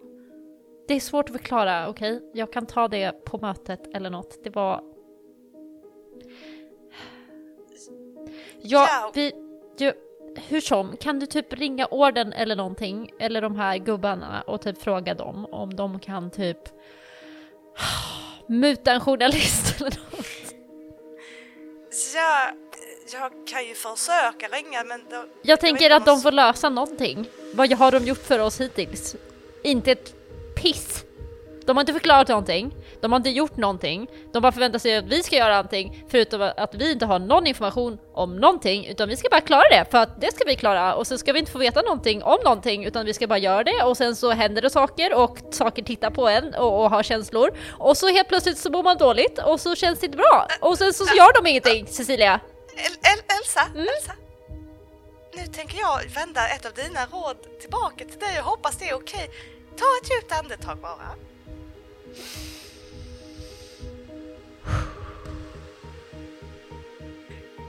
Det är svårt att förklara, okej? Jag kan ta det på mötet eller något. Det var... Ja, vi... Du, hur som, kan du typ ringa orden eller någonting, eller de här gubbarna och typ fråga dem om de kan typ muta en journalist eller något? Ja, jag kan ju försöka ringa men då, Jag tänker inte att de får lösa någonting. Vad har de gjort för oss hittills? Inte ett piss. De har inte förklarat någonting. De har inte gjort någonting. De bara förväntar sig att vi ska göra någonting förutom att vi inte har någon information om någonting utan vi ska bara klara det för att det ska vi klara och så ska vi inte få veta någonting om någonting utan vi ska bara göra det och sen så händer det saker och saker tittar på en och, och har känslor och så helt plötsligt så mår man dåligt och så känns det inte bra och sen så gör de ingenting Cecilia. El, El, Elsa, Mm. Elsa. Nu tänker jag vända ett av dina råd tillbaka till dig och hoppas det är okej. Ta ett djupt andetag bara.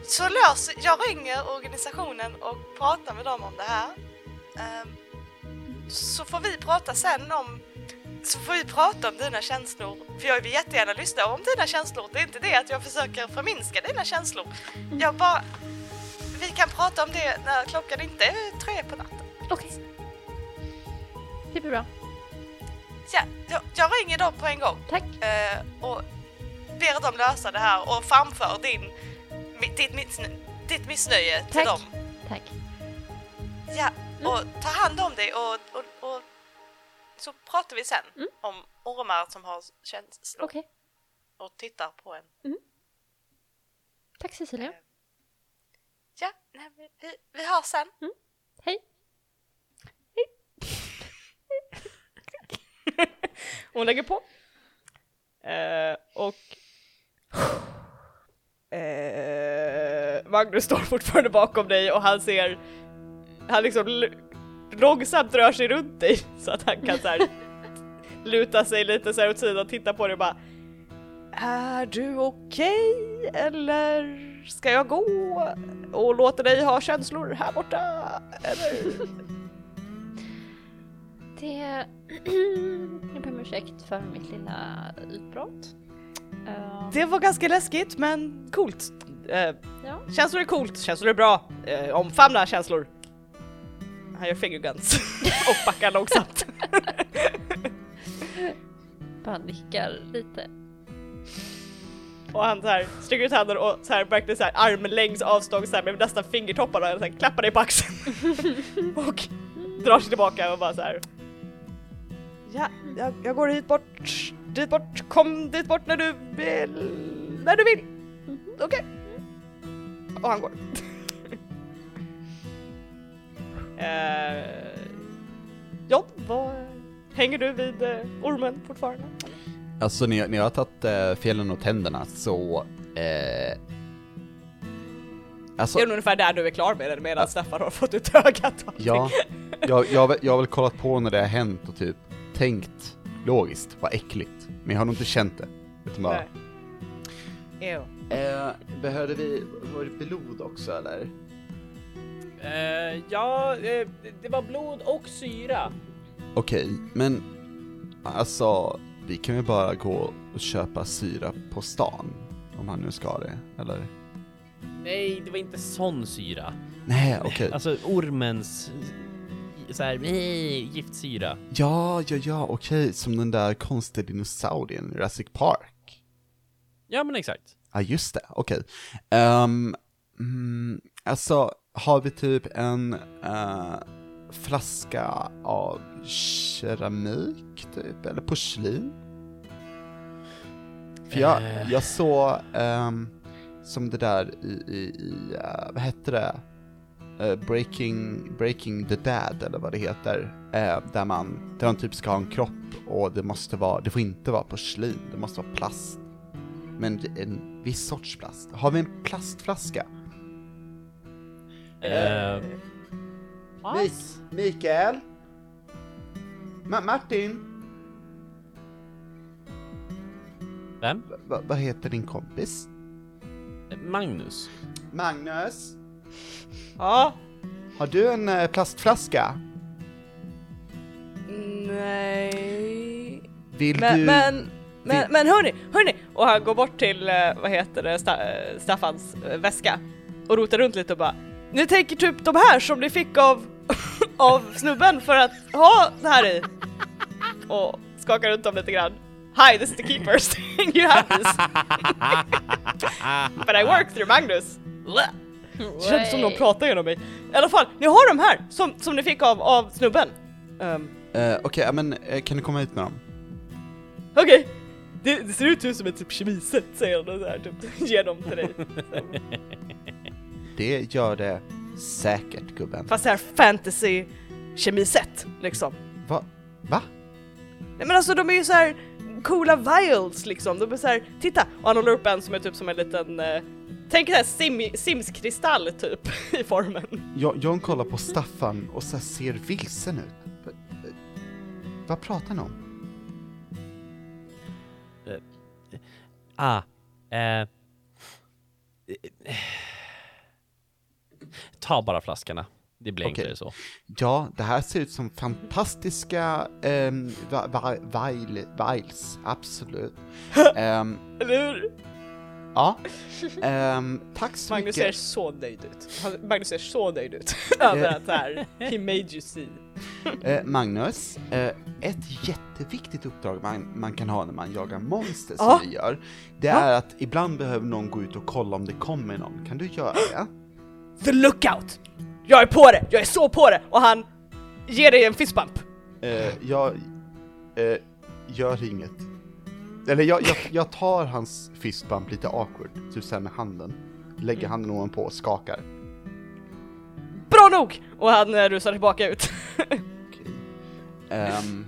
Så löser, jag ringer organisationen och pratar med dem om det här. Ehm, så får vi prata sen om så får vi prata om dina känslor, för jag vill jättegärna lyssna om dina känslor. Det är inte det att jag försöker förminska dina känslor. Jag bara... Vi kan prata om det när klockan inte är tre på natten. Okej. Det blir bra. Ja, jag, jag ringer dem på en gång Tack. eh, och ber dem lösa det här och framför din, ditt, missnö- ditt missnöje till Tack. dem. Tack. Ja, och ta hand om dig och, och, och så pratar vi sen Mm. om ormar som har känslor Okej. och tittar på en. Tack Cecilia. Ja, nej, vi, vi, vi hörs sen. Hej. Hon lägger på. Eh, och... Eh, Magnus står fortfarande bakom dig och han ser, han liksom långsamt rör sig runt dig så att han kan så här luta sig lite så här åt sidan och titta på dig och bara Är du okej eller ska jag gå och låta dig ha känslor här borta? Eller? Det... jag ber om ursäkt för mitt lilla utbrott. Ehm, Det var ganska läskigt men coolt. Eh, ja. Känslor är coolt, känslor är bra. Eh, omfamna känslor. Han gör fingerguns och backar långsamt. Bara nickar lite. Och han så här sträcker ut handen och så här verkligen så här armlängds avstånd så här med nästan fingertopparna och så här klappar dig på axeln. och drar sig tillbaka och bara så här. Ja, jag, jag går hit bort, dit bort, kom dit bort när du vill, när du vill. Okej. Och han går. uh, John, vad, hänger du vid eh, ormen fortfarande? Alltså när jag, när jag har tagit äh, fjällen och tänderna så... Eh, alltså, Det är nog ungefär där du är klar med den medan Staffan har fått ut ögat ja, jag, jag, jag har väl kollat på när det har hänt och typ tänkt logiskt, vad äckligt. Men jag har nog inte känt det. Utan bara, Nej. Ew. eh, behövde vi, var det blod också eller? Eh, ja, eh, det var blod och syra. Okej, men alltså, vi kan ju bara gå och köpa syra på stan. Om han nu ska det, eller? Nej, det var inte sån syra. Nej, okej. Alltså ormens så här, eh, giftsyra. Ja, ja, ja, okej, som den där konstiga dinosaurien i Jurassic Park. Ja, men exakt. Ja, just det, okej. Ehm, mm, alltså, har vi typ en eh, flaska av keramik, typ, eller porslin? För jag, Eh. jag såg, ehm, som det där i, i, i eh, vad hette det? Eh, breaking, breaking the Dad, eller vad det heter. eh, där man, där man typ ska ha en kropp och det måste vara, det får inte vara porslin, det måste vara plast. Men en viss sorts plast. Har vi en plastflaska? Eh, Mik- Mikael? Ma- Martin? vem? Va- va- vad heter din kompis? Magnus. Magnus? Ja. Har du en eh, plastflaska? Nej. Vill Men, du... men, men, vill- men hörni, hörni! Och han går bort till, eh, vad heter det, eh, Staffans väska och rotar runt lite och bara Ni tänker typ de här som ni fick av, av snubben för att ha det här i? Och skakar runt dem lite grann. Hi, this is the keepers. you have this. But I work through Magnus. Det känns som de pratar genom mig. I alla fall, ni har de här som, som ni fick av, av snubben. Um, Eh, Okej, ja, men eh, kan du komma hit med dem? Okej, det, det ser ut som ett typ kemiset säger han och så här, typ, ger dem till dig. Det gör det säkert, gubben. Fast det här fantasy kemiset liksom. Va? Va? Nej men alltså de är ju så här coola vials liksom, de är så här, titta! Och han håller upp en som är typ som en liten, eh, tänk dig sim, Sims-kristall typ i formen. Jag, John kollar på Staffan och så ser vilsen ut. Va- va- Vad pratar ni om? Ah. Eh, ta bara flaskorna. Det blir Okej. enklare så. Ja, det här ser ut som fantastiska um, vial, vials, absolut. Ehm, Eller hur? ja, Ehm, tack så Magnus ser mycket. så nöjd ut. Han- Magnus ser så nöjd ut över att här, he made you see. Eh, Magnus, eh, ett jätteviktigt uppdrag man, man kan ha när man jagar monster som vi gör, det är att ibland behöver någon gå ut och kolla om det kommer någon. Kan du göra det? The lookout! Jag är på det! Jag är så på det! Och han ger dig en fistbump. Eh, jag eh, gör inget. Eller jag, jag, jag tar hans fistbump lite awkward, typ såhär med handen. Lägger handen ovanpå och skakar. Bra nog! Och han eh, rusar tillbaka ut. Ehm,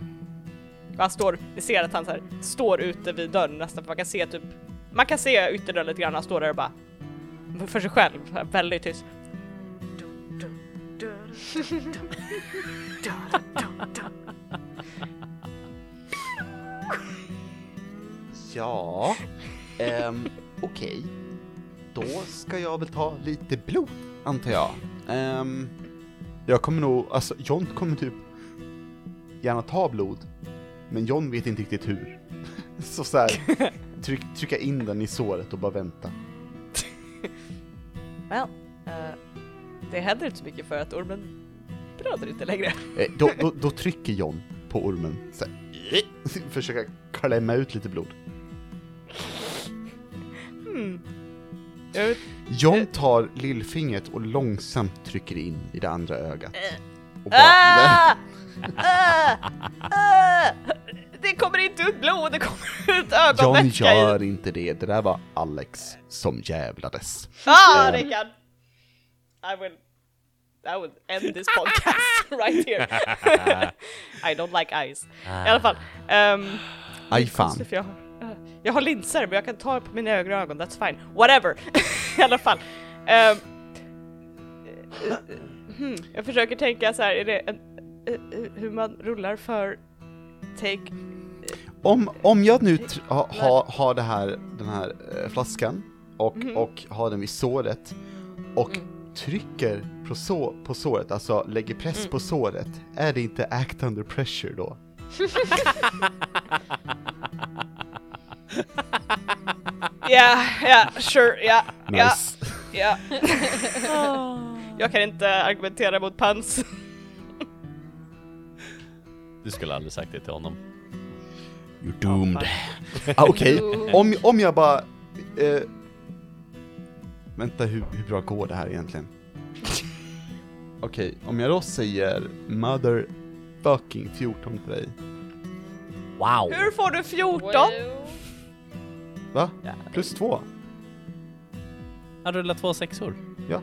han står, ni ser att han så här, står ute vid dörren nästan, för man kan se typ, man kan se ytterdörren lite grann, han står där och bara för sig själv, väldigt tyst. Ja, ehm, okej. Då ska jag väl ta lite blod, antar jag. Ehm, jag kommer nog, alltså John kommer typ gärna ta blod, men John vet inte riktigt hur. Så så här, tryck, trycka in den i såret och bara vänta. Well, eh, det händer inte så mycket för att ormen blöder inte längre. Eh, då, då, då trycker John på ormen, så här, försöka klämma ut lite blod. Jag vet, John tar lillfingret och långsamt trycker in i det andra ögat. Och ah! Ah! Ah! Det kommer inte ut blod, det kommer ut John ögonvätska i. gör inte det, det där var Alex som jävlades. Ah, Eh. Rickard! I will... I will end this podcast right here. I don't like eyes. I alla fall. Um, Aj fan. jag, har- eh, jag har linser men jag kan ta på mina egna ögon, that's fine. Whatever! I alla fall. Ehm, eh, hmm, jag försöker tänka så här, är det en, eh, eh, hur man rullar för take... Om, om jag nu tr- ha, ha, har det här, den här eh, flaskan och, Mhm. och har den vid såret och Mm. Trycker på, så, på såret, alltså lägger press Mm. på såret, är det inte act under pressure då? Ja, ja, sure, ja, ja, ja. Jag kan inte argumentera mot pans. Du skulle aldrig sagt det till honom. You're doomed. ah, Okej, om, om jag bara... Eh, vänta, hur, hur bra går det här egentligen? Okej, om jag då säger mother fucking 14 till dig. Wow! Hur får du 14? Wow. Va? Plus två? Han rullar två sexor. Ja,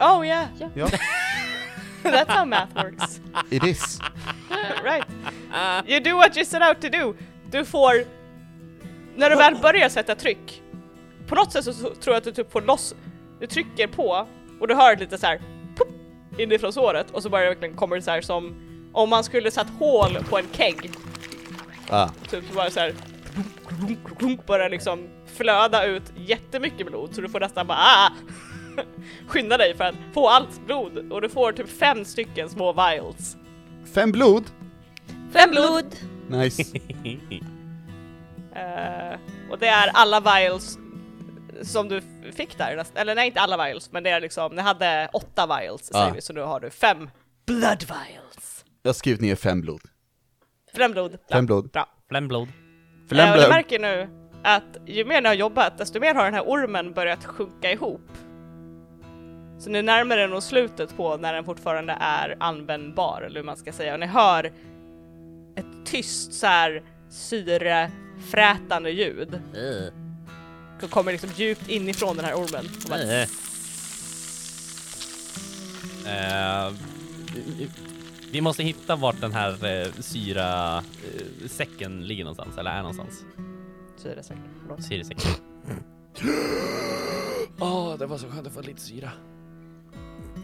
Oh yeah, ja. that's how math works. It is. right. You do what you set out to do. Du får, när du väl börjar sätta tryck, på något sätt så tror jag att du typ får loss, du trycker på och du hör lite så här pop, inifrån såret och så börjar det verkligen kommer det så här som om man skulle satt hål på en kegg. Ah. Typ så bara så här börjar liksom flöda ut jättemycket blod så du får nästan bara ah! skynda dig för att få allt blod och du får typ fem stycken små vials. Fem blod? Fem blod! Nice. Eh, och det är alla vials som du fick där, eller nej inte alla vials, men det är liksom, ni hade åtta vials Ah. säger vi, så nu har du fem blood vials. Jag har skrivit ner fem blod. Fem blod. Bra. Fem blod. Bra. Flemblod. För Eh, och du blod. märker nu att ju mer ni har jobbat, desto mer har den här ormen börjat sjunka ihop. Så ni närmar er nog slutet på när den fortfarande är användbar, eller hur man ska säga, och ni hör ett tyst så här syrefrätande ljud Uh. Som kommer liksom djupt inifrån den här ormen. Och bara, Eh. Eh, vi- måste hitta vart den här eh, syra eh, säcken ligger någonstans, eller är någonstans. Syresäck, förlåt. Syresäcken. Åh, det var så skönt att få lite syra.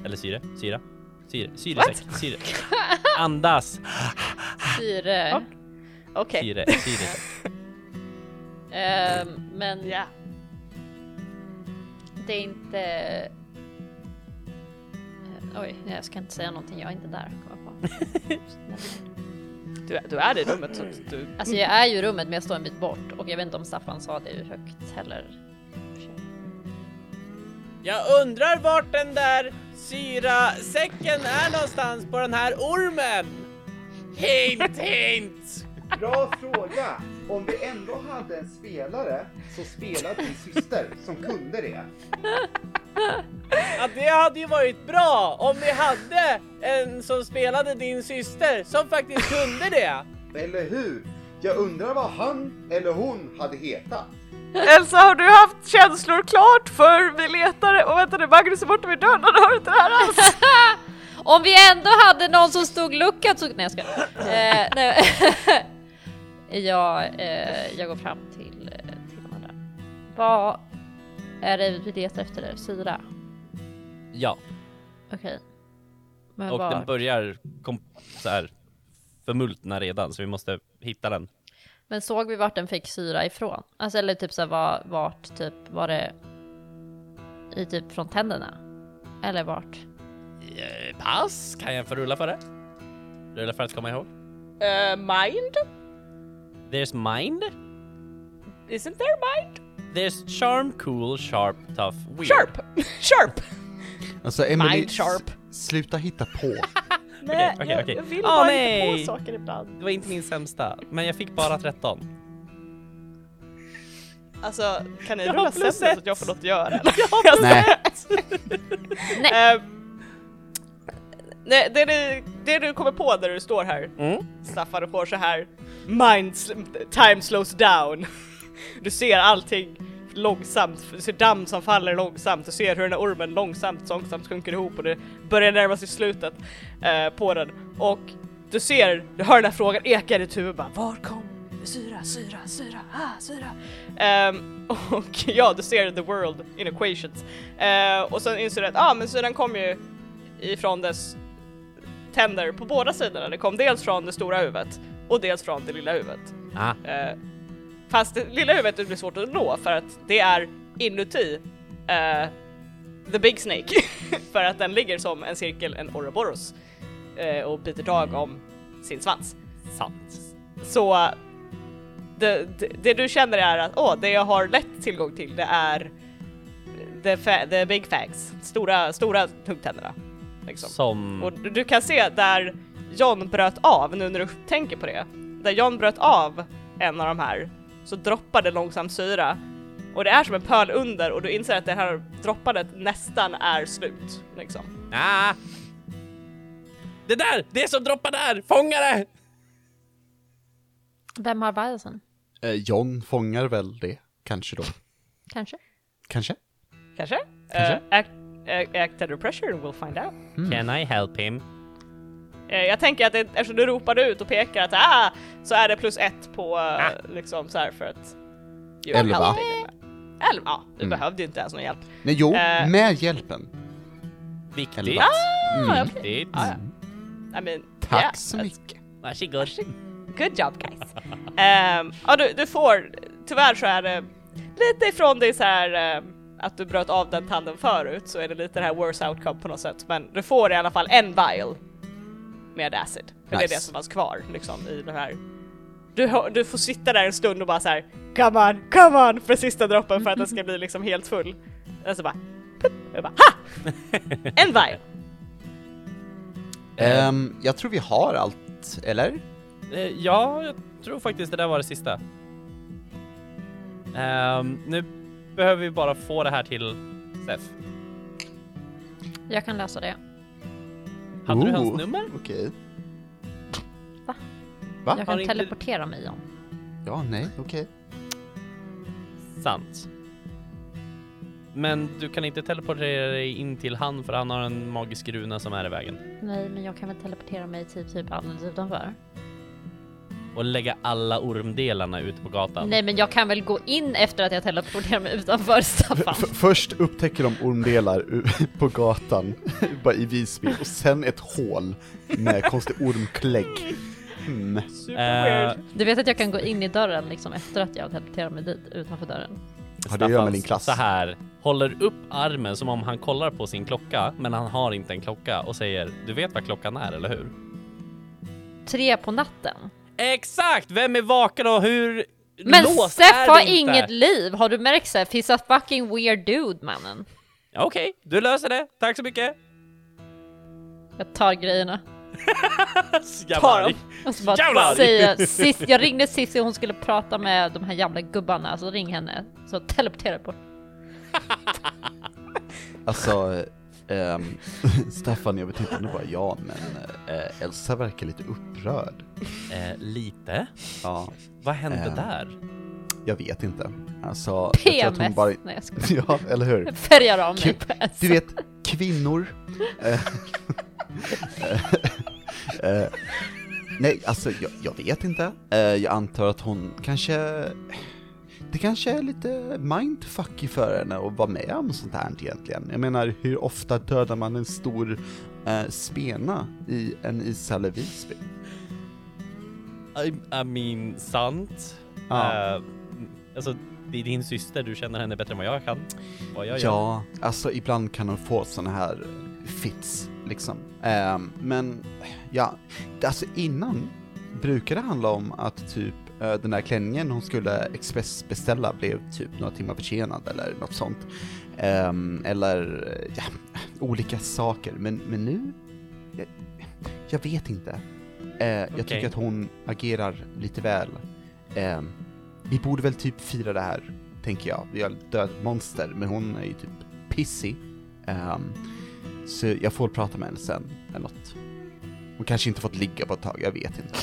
Eller syre, syra, syre, syresäck, syre. Andas! Syre. Och- Okej. Syre, syresäck. Ehm, men Ja. Det är inte... Eh, Oj, nej, jag ska inte säga någonting, jag är inte där. Du, du är i rummet så du... Alltså jag är ju i rummet men jag står en bit bort och jag vet inte om Staffan sa det högt heller. Jag undrar vart den där syrasäcken är någonstans på den här ormen. Hint, hint! Bra fråga! Om vi ändå hade en spelare som spelade din syster som kunde det. Ja, det hade ju varit bra om vi hade en som spelade din syster som faktiskt kunde det. Eller hur? Jag undrar vad han eller hon hade hetat. Elsa, har du haft känslor klart för vi letar och vänta nu, Magnus är borta vid dörren du har inte det här alls. Om vi ändå hade någon som stod luckad så... Nej jag ska. Eh, nej. jag, eh, jag går fram till, eh, till de andra. Vad... Är det vi letar efter syra? Ja, Okej. Men och var? den börjar kom, så här förmultna redan, så vi måste hitta den. Men såg vi vart den fick syra ifrån? Alltså eller typ såhär var, vart typ var det i typ från tänderna? Eller vart? Eh, pass, kan jag få rulla för det? Rulla för att komma ihåg. Eh, mind? There's mind, Isn't there mind? there's charm, cool, sharp, tough, weird. Sharp! Sharp! Alltså Emily, Mind sharp. sluta hitta på. Nej, okej, jag, okej. jag vill Åh, bara nej. hitta på saker ibland. Det var inte min sämsta, men jag fick bara 13. Alltså, kan ni Jag har rulla plus sämre ett. så att jag får något att göra? Nej. Nej! Ehm, nej, det, du, det du kommer på när du står här, Mm. Staffan, och får så här mind, sl- time slows down. Du ser allting långsamt, du ser damm som faller långsamt, du ser hur den här ormen långsamt, långsamt sjunker ihop och det börjar närma sig slutet eh, på den. Och du ser, du hör den här frågan eka i ditt huvud bara Var kom syra, syra, syra, ah, syra? Um, och ja, du ser the world in equations. Uh, och sen inser du att ah, men syran kom ju ifrån dess tänder på båda sidorna. Det kom dels från det stora huvudet och dels från det lilla huvudet. Ah, Eh, fast det lilla huvudet blir svårt att nå för att det är inuti eh, the big snake. för att den ligger som en cirkel, en Ouroboros, eh, och biter tag om sin svans. sant. Så det, det, det du känner är att åh, det jag har lätt tillgång till det är the, fa- the big fags, stora, stora huggtänderna. Liksom. Som... Och du, du kan se där John bröt av, nu när du tänker på det, där John bröt av en av de här så droppade långsamt syra och det är som en pöl under och du inser att det här droppandet nästan är slut. Liksom. Ah! Det där! Det som droppar där! Fånga det! Vem har virusen? Eh, John fångar väl det, kanske då. Kanske? Kanske? Kanske? Kanske. Eh, act, eh, act under pressure and we'll find out. Can I help him? Eh, jag tänker att det, eftersom du ropade ut och pekar att ah, så är det plus ett på eh, liksom så här för att... Elva. him. Elva. Ja, du Mm. behövde ju inte ens någon hjälp. Nej, jo, Eh. med hjälpen. Viktigt. Elva. Mm. Viktigt. Ah, ja. I mean, Tack yeah, så mycket. Varsågod. Good job guys. um, ja, du, du får, tyvärr så är det lite ifrån det så här ehm, att du bröt av den tanden förut så är det lite det här worse outcome på något sätt. Men du får i alla fall en vial med acid. För det är Nice. det som fanns kvar liksom i den här. Du, du får sitta där en stund och bara så här come on, come on för sista droppen för att den ska bli liksom helt full. Och så bara, och jag bara ha! En vial! Ehm, jag tror vi har allt, eller? Eh, ja, jag tror faktiskt det där var det sista. Ehm, nu behöver vi bara få det här till Steph. Jag kan läsa det. Hade du hans Ooh, nummer? Okej. Va? Va? Jag Har kan inte- teleportera mig om. Ja, nej, okej. Sant. Men du kan inte teleportera dig in till han för han har en magisk runa som är i vägen. Nej, men jag kan väl teleportera mig till typ alldeles utanför. Och lägga alla ormdelarna ute på gatan. Nej, men jag kan väl gå in efter att jag teleporterar mig utanför Staffan. F- först upptäcker de ormdelar på gatan, bara i Visby, och sen ett hål med konstig ormklägg. Eh, weird. Du vet att jag kan gå in i dörren liksom efter att jag teleporterar mig dit utanför dörren. Ja, det gör Staffan med din klass. så här håller upp armen som om han kollar på sin klocka, men han har inte en klocka och säger du vet vad klockan är, eller hur? Tre på natten. Exakt! Vem är vaken och hur Men låst är har inte? inget liv! Har du märkt Steph? He's a fucking weird dude mannen. Ja, Okej, du löser det. Tack så mycket. Jag tar grejerna. Jävlar. dem. Och så bara säger sist, jag ringde Cissi och hon skulle prata med de här jävla gubbarna, så ring henne. Så teleportera bort. Alltså, ehm, Staffan, jag vet inte om det var jag, men eh, Elsa verkar lite upprörd. Eh, lite. Ja, Vad hände Eh, där? jag vet inte. Alltså, jag tror att hon PMS! bara... Nej jag skojar. Ja, eller hur? Färgar av mig på Elsa. Du vet, kvinnor. eh, nej, alltså jag, jag vet inte. Jag antar att hon kanske... det kanske är lite mindfucky för henne att vara med om sånt här egentligen. Jag menar, hur ofta dödar man en stor eh, spena i en ishall i Visby? I, I mean, sant. Ja. Eh, alltså, det är din syster, du känner henne bättre än vad jag kan. Vad jag gör. Ja, alltså ibland kan hon få såna här fits, liksom. Ehm, men, ja, alltså innan brukar det handla om att typ den där klänningen hon skulle expressbeställa blev typ några timmar försenad eller något sånt. Ehm, eller, eh, ja, olika saker. Men, men nu, jag, jag vet inte. Eh, Jag Okej. tycker att hon agerar lite väl. Ehm, vi borde väl typ fira det här tänker jag. Vi har dödat monster, men hon är ju typ pissig. Ehm, så jag får prata med henne sen, eller något. Hon kanske inte fått ligga på ett tag, jag vet inte.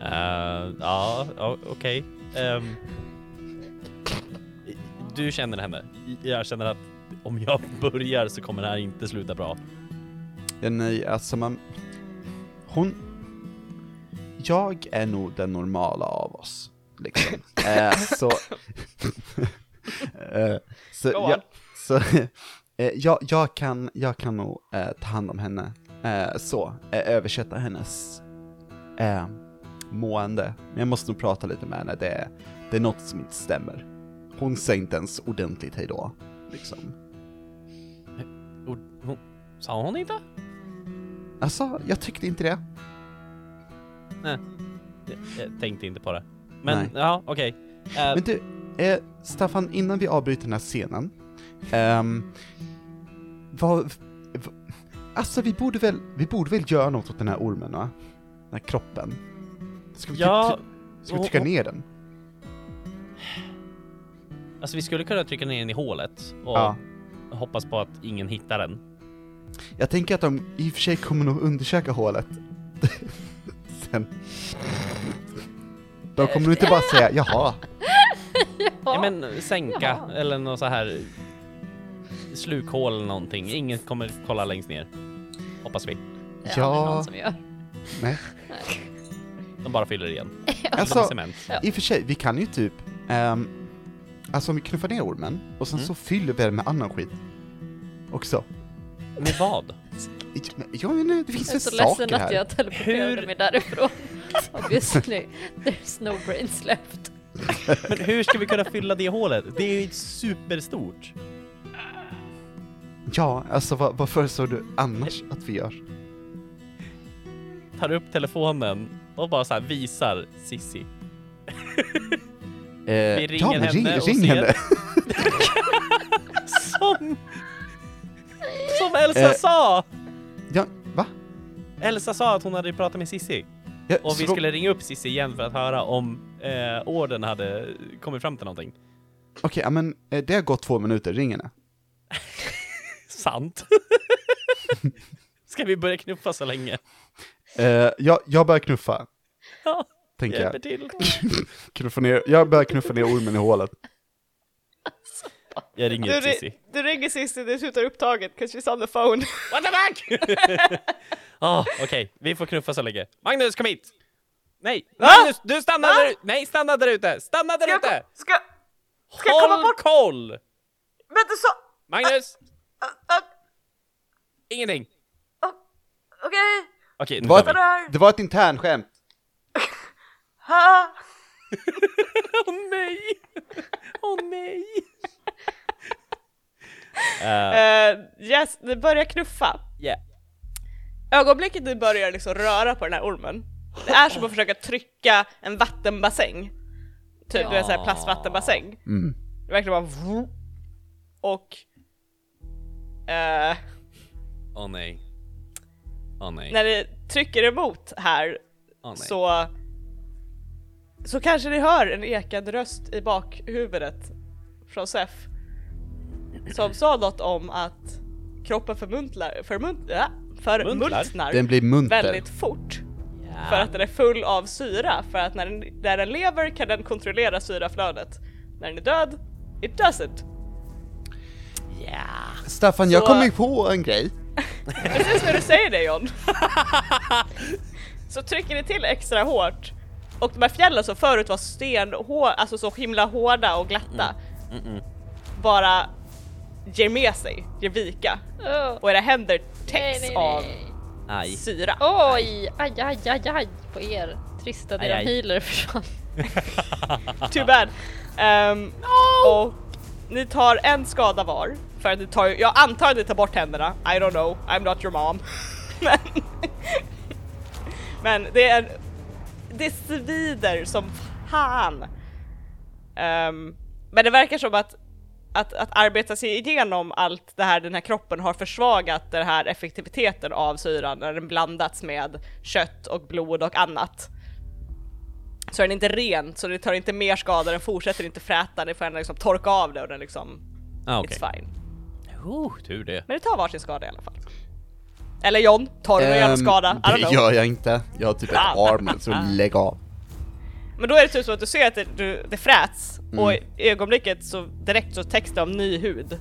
Eh, ja, okej. Ehm, du känner henne. Jag känner att om jag börjar så kommer det här inte sluta bra. Ja, nej, alltså man... Hon... Jag är nog den normala av oss, liksom. Eh, så... eh, så, jag, så eh, jag, jag, kan, jag kan nog eh, ta hand om henne. Eh, så, eh, översätta hennes eh, mående. Men jag måste nog prata lite med henne, det, är- det är något som inte stämmer. Hon säger inte ens ordentligt hejdå, liksom. Hon, sa hon inte? Alltså, jag tyckte inte det. Jag, jag tänkte inte på det. Men Nej. ja, okej. Eh, Men du, eh, Staffan, innan vi avbryter den här scenen, ehm, vad, v- alltså vi borde väl, vi borde väl göra något åt den här ormen va? Den här kroppen. Ska vi, Ja, ska vi och- trycka och- ner den? alltså vi skulle kunna trycka ner den i hålet och Ja. hoppas på att ingen hittar den. Jag tänker att de i och för sig kommer nog undersöka hålet. Sen. De kommer nog inte bara säga jaha, Ja, men sänka Jaha. eller något så här slukhål eller någonting. Ingen kommer kolla längst ner. Hoppas vi. Ja, Ja. det är någon som gör. nej. De bara fyller igen. Alltså, cement. I och för sig, vi kan ju typ, ehm, alltså om vi knuffar ner ormen och sen Mm. så fyller vi den med annan skit. Också. Med vad? Ja men det finns Jag är väl så ledsen saker att här. jag teleporterade Hur- mig därifrån. Obviously, there's no brains left. Men hur ska vi kunna fylla det hålet? Det är ju superstort. Ja, alltså vad, vad föreslår du annars att vi gör? Tar upp telefonen och bara så här visar Sissi. Eh, Vi ringer ja, men ring, henne och ring ser- henne! Som... Som Elsa Eh. sa! Ja, va? Elsa sa att hon hade pratat med Sissi. Ja, Och så vi då- skulle ringa upp Sissi igen för att höra om eh, orden hade kommit fram till någonting. Okej, ja, men eh, det har gått två minuter, ring henne. Sant. Ska vi börja knuffa så länge? Eh, jag, jag börjar knuffa, Ja, tänker jag. till. Knuffa ner, jag börjar knuffa ner ormen i hålet. Jag Du, ringer upp ri- Sissi. du ringer Cissi, det slutar upptaget 'cause she's on the phone. What the fuck? Ah, Okej, vi får knuffa så länge. Magnus, kom hit! Nej, Magnus, du stannar där ute! Nej, stanna där ute! Stanna där ute! Ska, ska jag komma bort? koll! Men du sa... Magnus! Uh, uh, Ingenting! Okej, Okej, Det var, där. det var ett internskämt. ha. Åh nej! Åh nej! Uh, Eh, yes, det börjar knuffa. yeah. Ögonblicket du börjar liksom röra på den här ormen, det är som att försöka trycka en vattenbassäng. Typ du vet såhär plastvattenbassäng. Mm. Det verkligen bara. Och... eh, Åh nej. Åh nej. När det trycker emot här nej. så... Så kanske ni hör en ekande röst i bakhuvudet från Sef. Som sa något om att kroppen förmuntlar, förmunt, ja, förmultnar Den blir munter. väldigt fort. Ja. För att den är full av syra, för att när den, när den lever kan den kontrollera syraflödet. När den är död, it doesn't. Ja. Staffan, jag Så- kom ju på en grej. Precis när du säger det John. så trycker ni till extra hårt Och de här fjällen som förut var stenhårda, alltså så himla hårda och glatta, Mm-mm. bara ger med sig, ger vika. Åh, Och era händer täcks nej, nej, av. Aj. syra. Oj, aj, aj, aj, aj på er. Trist att Aj, era aj. healer försvann. Too bad. Ehm, Och ni tar en skada var, för att ni tar, jag antar att ni tar bort händerna, I don't know, I'm not your mom. men, men det är, det svider som fan. Ehm, men det verkar som att, att, att arbeta sig igenom allt det här, den här kroppen har försvagat den här effektiviteten av syran när den blandats med kött och blod och annat. Så den är inte ren, så det tar inte mer skada, den fortsätter inte fräta, det får ändå liksom torka av det och den liksom, Ah, okej. it's fine. Oh, tur det. Men det tar varsin skada i alla fall. Eller John, tar du någon jävla Ehm, skada? I don't Det know. gör jag inte. Jag har typ ett Ah. arm, så lägg av. Men då är det typ så att du ser att det, du, det fräts och Mm. i ögonblicket så direkt så täcks det av ny hud.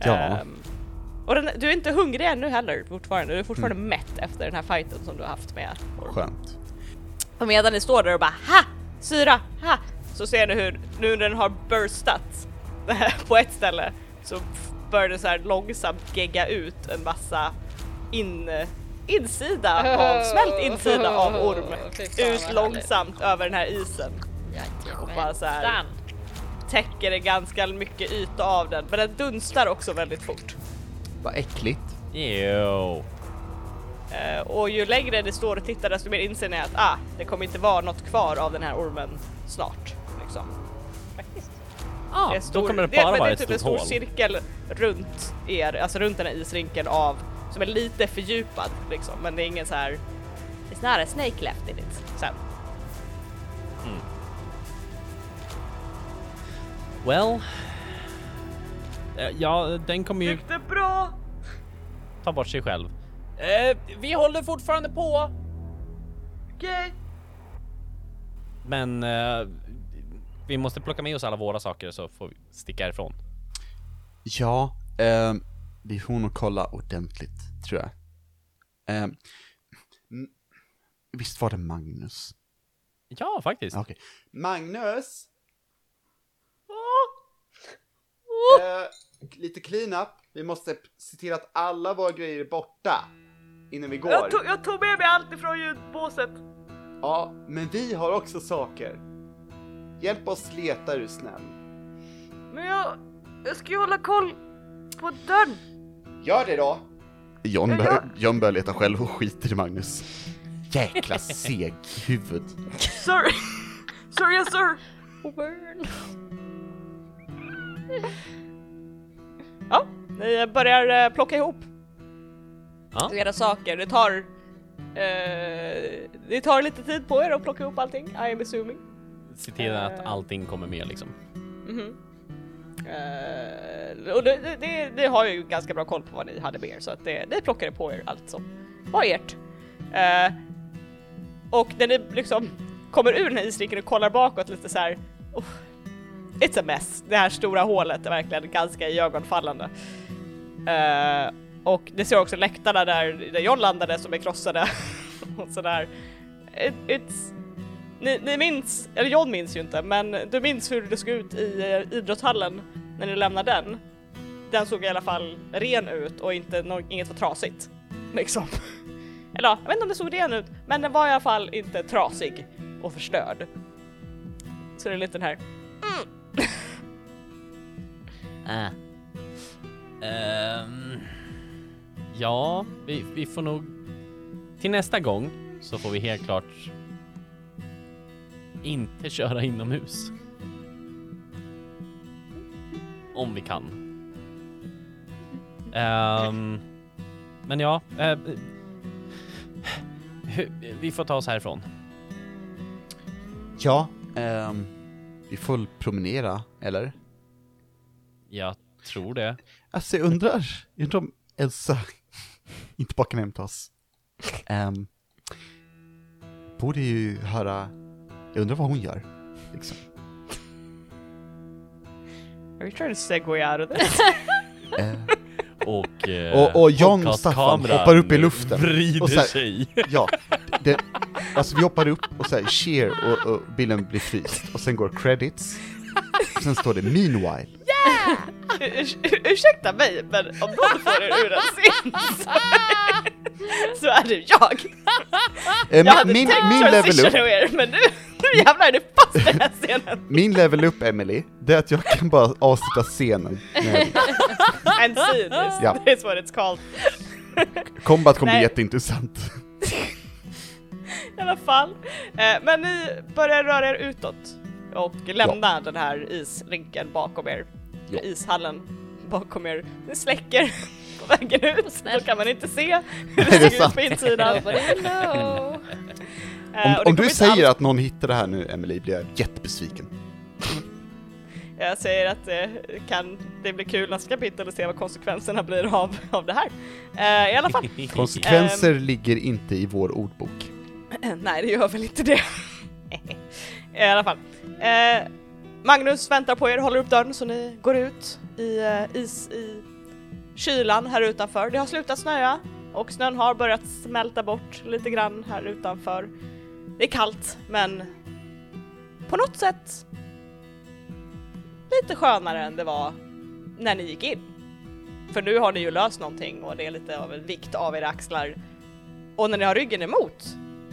Ja. Ehm, och den, du är inte hungrig ännu heller fortfarande, du är fortfarande mätt efter den här fighten som du har haft med. Skönt. Och medan ni står där och bara ha! Syra! Ha! Så ser ni hur nu när den har burstat på ett ställe så det så här långsamt gegga ut en massa in, insida av, smält insida av orm ut långsamt över den här isen. Och bara så här. Täcker det ganska mycket yta av den men den dunstar också väldigt fort. Vad äckligt. Jo. Eh, och ju längre det står och tittar desto mer inser ni att ah, det kommer inte vara något kvar av den här ormen snart. Liksom. Ah, Det är stor- då kommer det det, bara men vara det är typ en stor hål. cirkel runt er, alltså runt den här isrinken av, som är lite fördjupad liksom, men det är ingen så här. It's not a snake left in it. Sen. Well. Eh, Ja, den kommer ju Gick det bra? ta bort sig själv. Eh, vi håller fortfarande på. Okej. Men eh, vi måste plocka med oss alla våra saker så får vi sticka ifrån. Ja, ehm, vi får nog kolla ordentligt, tror jag. M- visst var det Magnus? Ja, faktiskt. Okej. Magnus? Eh, lite clean-up. Vi måste se till att alla våra grejer är borta innan vi går. Jag, tog, jag tog med mig allt ifrån ljudbåset. Ja, men vi har också saker. Hjälp oss leta är du snäll. Men jag, jag ska ju hålla koll på dörren. Gör det då. John, Ja. bör, John börjar leta själv och skiter i Magnus. Jäkla seghuvud. Sorry. Sorry yes sir. Burn. Ja, ni börjar eh, plocka ihop Ja. era saker. Det tar, eh, det tar lite tid på er att plocka ihop allting, I am assuming. Se till att Eh. allting kommer med liksom. Mhm. Eh, och det, det- det, har ju ganska bra koll på vad ni hade med er så att det, det plockade på er allt som var ert. Eh, och när ni liksom kommer ur den här isrinken och kollar bakåt lite så här. "Oh, it's a mess. Det här stora hålet är verkligen ganska iögonfallande. Eh, och det ser också läktarna där, där jag landade som är krossade och sådär. It, it's ni, ni minns, eller John minns ju inte, men du minns hur det såg ut i eh, idrottshallen när ni lämnade den. Den såg i alla fall ren ut och inte, no, inget var trasigt. Liksom. Eller jag vet inte om det såg ren ut, men den var i alla fall inte trasig och förstörd. Så det är lite den här, Äh. um, ja, vi, vi får nog... Till nästa gång så får vi helt klart inte köra inomhus. Om vi kan. Ehm, men ja, hu- vi får ta oss härifrån. Ja, ehm, vi får promenera, eller? Jag tror det. Alltså jag undrar, jag undrar om Elsa inte bara kan hämta oss. Um, borde ju höra, jag undrar vad hon gör, liksom. are you trying to segway out of this? Eh, Och, eh, Och- och John podcastkameran Staffan hoppar upp i luften. vrider Och så här- sig. ja, det, alltså vi hoppar upp och säger cheer och, och bilden blir fryst. Och sen går credits. Och sen står det meanwhile. Ur- ur- ursäkta mig, men om någon får er ur en scen så, så är det jag. Eh, Jag hade min, tänkt min level up, er, men nu, nu jävlar är det fast i den här scenen. min level up Emily, det är att jag kan bara avsluta scenen med En scene is, Ja. is what it's called. combat kommer bli jätteintressant. I alla fall. Eh, men ni börjar röra er utåt och lämna den här isrinken bakom er. Ja. Ishallen bakom er. Ni släcker på vägen ut, då kan man inte se hur det ser ut på insidan. Know. Eh, Om, och om du säger alls- att någon hittar det här nu Emily blir jag jättebesviken. Jag säger att det kan det blir kul nästa kapitel att se vad konsekvenserna blir av, av det här. Eh, I alla fall. Konsekvenser Ehm. ligger inte i vår ordbok. Nej, det gör väl inte det. I alla fall. Eh, Magnus väntar på er, håller upp dörren så ni går ut i eh, is i kylan här utanför. Det har slutat snöa och snön har börjat smälta bort lite grann här utanför. Det är kallt, men på något sätt lite skönare än det var när ni gick in. För nu har ni ju löst någonting och det är lite av en vikt av era axlar. Och när ni har ryggen emot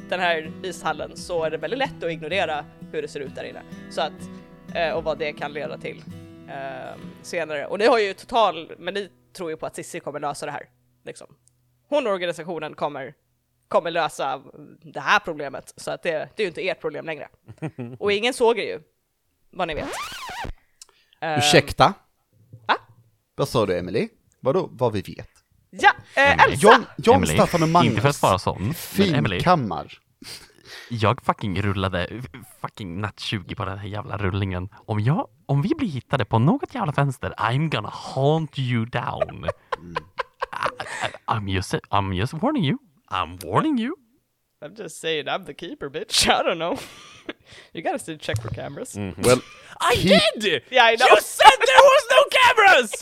den här ishallen så är det väldigt lätt att ignorera hur det ser ut där inne. Så att, eh, och vad det kan leda till ehm, senare. Och ni har ju total, men ni tror ju på att Sissi kommer lösa det här. Liksom. Hon och organisationen kommer, kommer lösa det här problemet. Så att det, det är ju inte ert problem längre. Och ingen såg er ju, vad ni vet. Eh, Ursäkta? va? Vad sa du Emily? Vadå, vad vi vet? Ja, eh, Elsa! John, John Emily, Staffan och Magnus. Inte för att vara sån, men Emily, Finkammar. jag fucking rullade fucking natt 20 på den här jävla rullningen. Om jag, om vi blir hittade på något jävla fönster, I'm gonna haunt you down. I, I, I'm just, I'm just warning you. I'm warning you. I'm just saying I'm the keeper bitch, I don't know. you gotta still check for cameras. Mm-hmm. Well, I Keep- did! Yeah, I know. You said there was no cameras!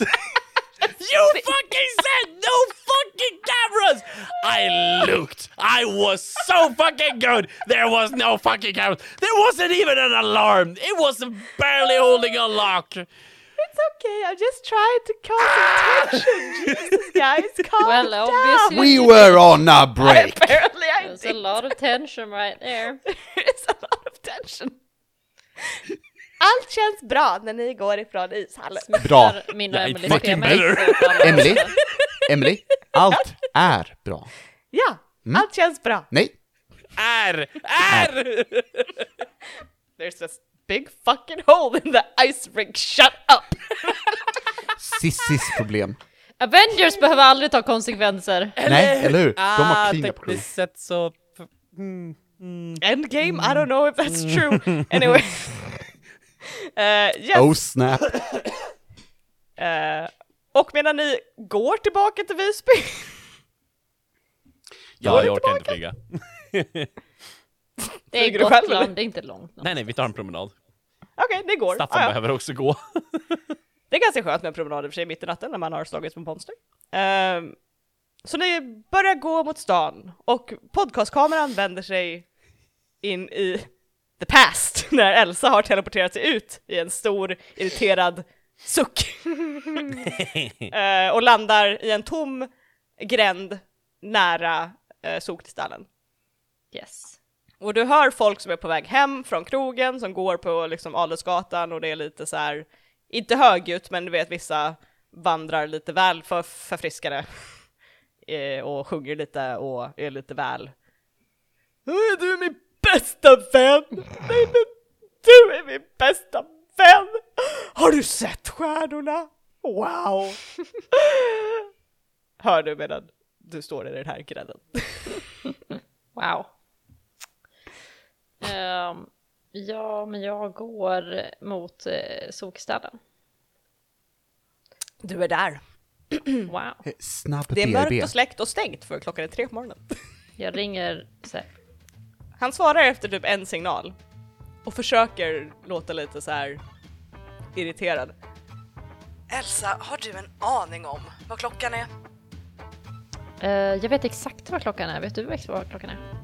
you fucking said no fucking cameras! I looked. I was so fucking good. There was no fucking cameras. There wasn't even an alarm. It was barely holding a lock. It's okay, I'm just trying to cause attention. Jesus, guys, calm Well, down. obviously- we were on a break! Apparently I There's a did. lot of tension right there. It's a lot of tension. Allt känns bra när ni går ifrån ishallen. Bra. Min och fucking PMS Emily? Emily, allt är bra. Ja, Mm. allt känns bra. Nej, R. R. There's this big fucking hole in the ice rink, shut up! Sissis problem. Avengers behöver aldrig ta konsekvenser. Nej, eller hur? De har Ah, clean up crew. tekniskt sett så... Mm, mm. Endgame, I don't know if that's true. Anyway. uh, yes. Oh snap. Eh, och medan ni går tillbaka till Visby, Ja, jag orkar inte flyga. Det är Gotland, det är inte långt. Nej, nej, vi tar en promenad. Okej, ni går. Staffan Ah, ja. behöver också gå. Det är ganska skönt med en promenad i och för sig mitt i natten när man har slagits med monster. Ehm, så ni börjar gå mot stan och podcastkameran vänder sig in i the past när Elsa har teleporterat sig ut i en stor irriterad suck. Eh, och landar i en tom gränd nära uh, sopkristallen. Yes. Och du hör folk som är på väg hem från krogen som går på liksom Adelsgatan och det är lite så här, inte högljutt men du vet vissa vandrar lite väl för förfriskade eh, och sjunger lite och är lite väl Du är min bästa vän! Nej men du är min bästa vän! Har du sett stjärnorna? Wow! Hör du medan du står i den här grädden. Wow. Ehm, ja, men jag går mot uh, sopkristallen. Du är där. Wow. Snabb Det är mörkt och släckt och stängt för klockan är tre på morgonen. Jag ringer Sepp. Han svarar efter typ en signal och försöker låta lite så här irriterad. Elsa, har du en aning om vad klockan är? Eh, jag vet exakt vad klockan är. Vet du vad klockan är?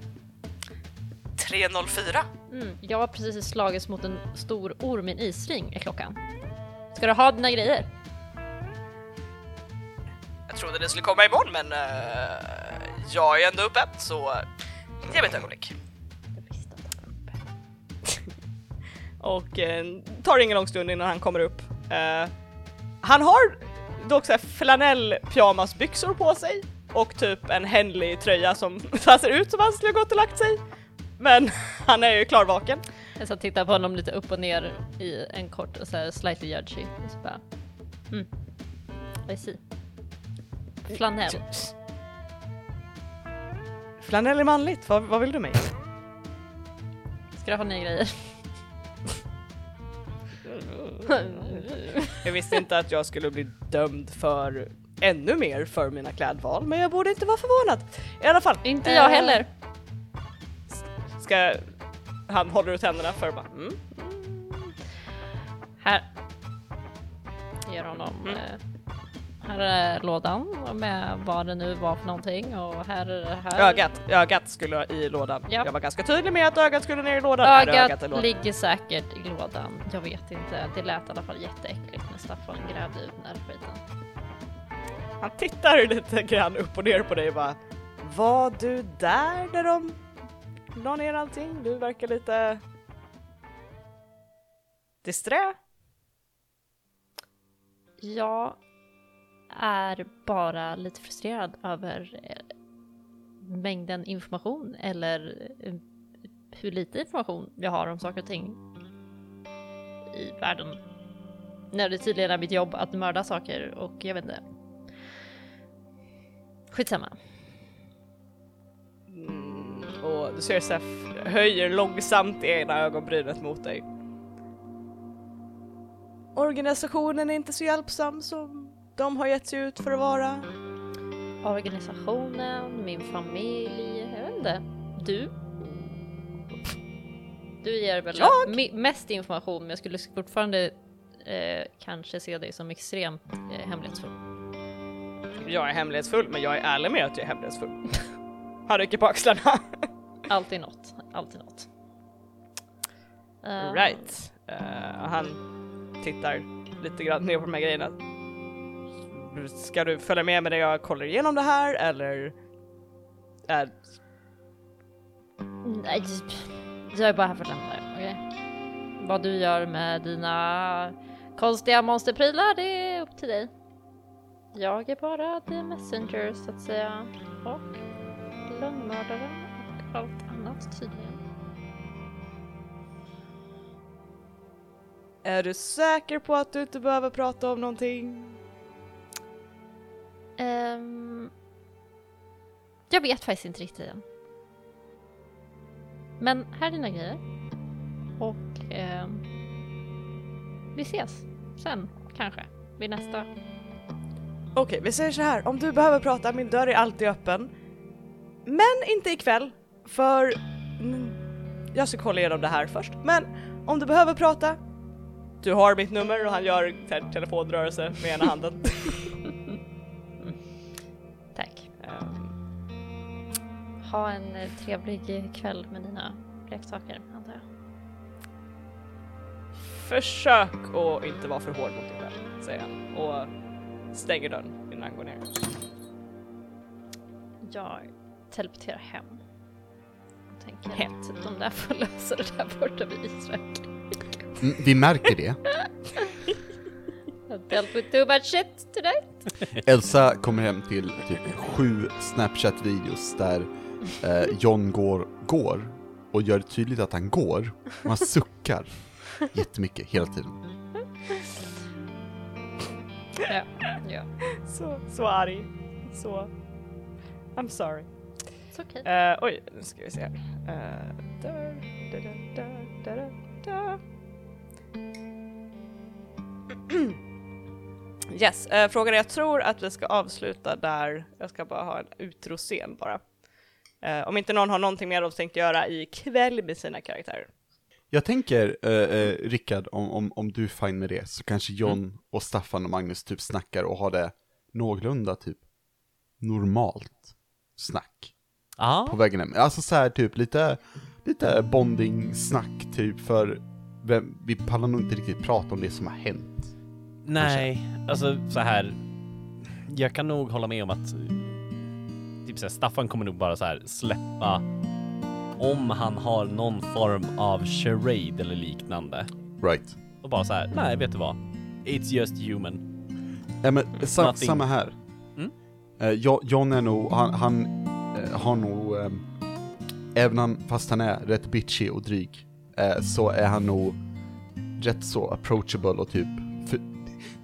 304. Mm, jag har precis slagits mot en stor orm i en isring är klockan. Ska du ha dina grejer? Jag trodde det skulle komma imorgon men eh, jag är ändå uppe så ge mig ett ögonblick. Och eh, tar ingen lång stund innan han kommer upp. Eh, han har dock så här flanell pyjamasbyxor på sig och typ en Henley tröja som ser ut som han skulle gått och lagt sig. Men han är ju klarvaken. Jag satt och tittade på honom lite upp och ner i en kort och så här slightly judgy. Och så bara, mm. I see. Flanell. Flanell är manligt, vad, vad vill du med? Ska du ha nya grejer? Jag visste inte att jag skulle bli dömd för ännu mer för mina klädval, men jag borde inte vara förvånad. I alla fall. Inte jag eh, heller. Ska... Han håller ut händerna för bara, mm. Här. Ger honom. Mm. Eh, här är lådan med vad det nu var för någonting och här är det här. Ögat, ögat skulle i lådan. Ja. Jag var ganska tydlig med att ögat skulle ner i lådan. Här ögat i Ögat lådan. ligger säkert i lådan. Jag vet inte. Det lät i alla fall jätteäckligt när Staffan grävde ut den här skiten. Han tittar lite grann upp och ner på dig och bara Var du där när de la ner allting? Du verkar lite disträ. Jag är bara lite frustrerad över eh, mängden information eller eh, hur lite information jag har om saker och ting i världen. När det tydligen är mitt jobb att mörda saker och jag vet inte. Skitsamma. Och du ser Sef höjer långsamt det ena ögonbrynet mot dig. Organisationen är inte så hjälpsam som de har gett sig ut för att vara. Organisationen, min familj, jag vet inte. Du? Du ger väl mest information men jag skulle fortfarande eh, kanske se dig som extremt eh, hemlighetsfull. Jag är hemlighetsfull, men jag är ärlig med att jag är hemlighetsfull. Han rycker på axlarna. Alltid något, alltid något. Eh, Right. Eh, han tittar lite grann ner på de här grejerna. Ska du följa med mig när jag kollar igenom det här eller? Är, Nej, jag är bara här för att lämna det, okej? Vad du gör med dina konstiga monsterprylar, det är upp till dig. Jag är bara the messenger så att säga. Och lönnmördaren och allt annat tydligen. är du säker på att du inte behöver prata om någonting? Ehm, jag vet faktiskt inte riktigt än. Men här är dina grejer. Och ehm, vi ses sen kanske vid nästa. Okej, vi säger så här. Om du behöver prata, min dörr är alltid öppen. Men inte ikväll, för mm, jag ska kolla igenom det här först. Men om du behöver prata, du har mitt nummer och han gör en telefonrörelse med ena handen. Tack. Ehm, Ha en eh, trevlig kväll med dina leksaker antar jag. Försök att inte vara för hård mot dig själv, säger han och stänger dörren innan han går ner. Jag teleporterar hem. Tänker att de där får lösa det där borta vid Israel. Mm, vi märker det. I've dealt with too much shit today. Elsa kommer hem till typ sju Snapchat-videos där eh, John går, går och gör det tydligt att han går. Och han suckar jättemycket hela tiden. Ja, ja. Så, så arg. Så... I'm sorry. It's okay. Eh, oj, nu ska vi se här. Uh, där. Yes, uh, frågan är, jag tror att vi ska avsluta där. Jag ska bara ha en utroscen bara. Eh, om inte någon har någonting mer de tänkt göra ikväll med sina karaktärer. Jag tänker, eh, eh, Rickard, om, om, om du är fine med det, så kanske John och Staffan och Magnus typ snackar och har det någorlunda typ normalt snack på Ja, vägen hem. Alltså så här typ lite, lite bonding-snack typ för vem, vi pallar nog inte riktigt prata om det som har hänt. Nej, alltså så här. Jag kan nog hålla med om att typ så här, Staffan kommer nog bara så här släppa om han har någon form av charade eller liknande. Right. Och bara så här, nej vet du vad? It's just human. Ja, men sa, samma här. Mm. Jo- John är nog, han, han har nog, eh, även han, fast han är rätt bitchy och dryg, eh, så är han nog rätt så approachable och typ, för,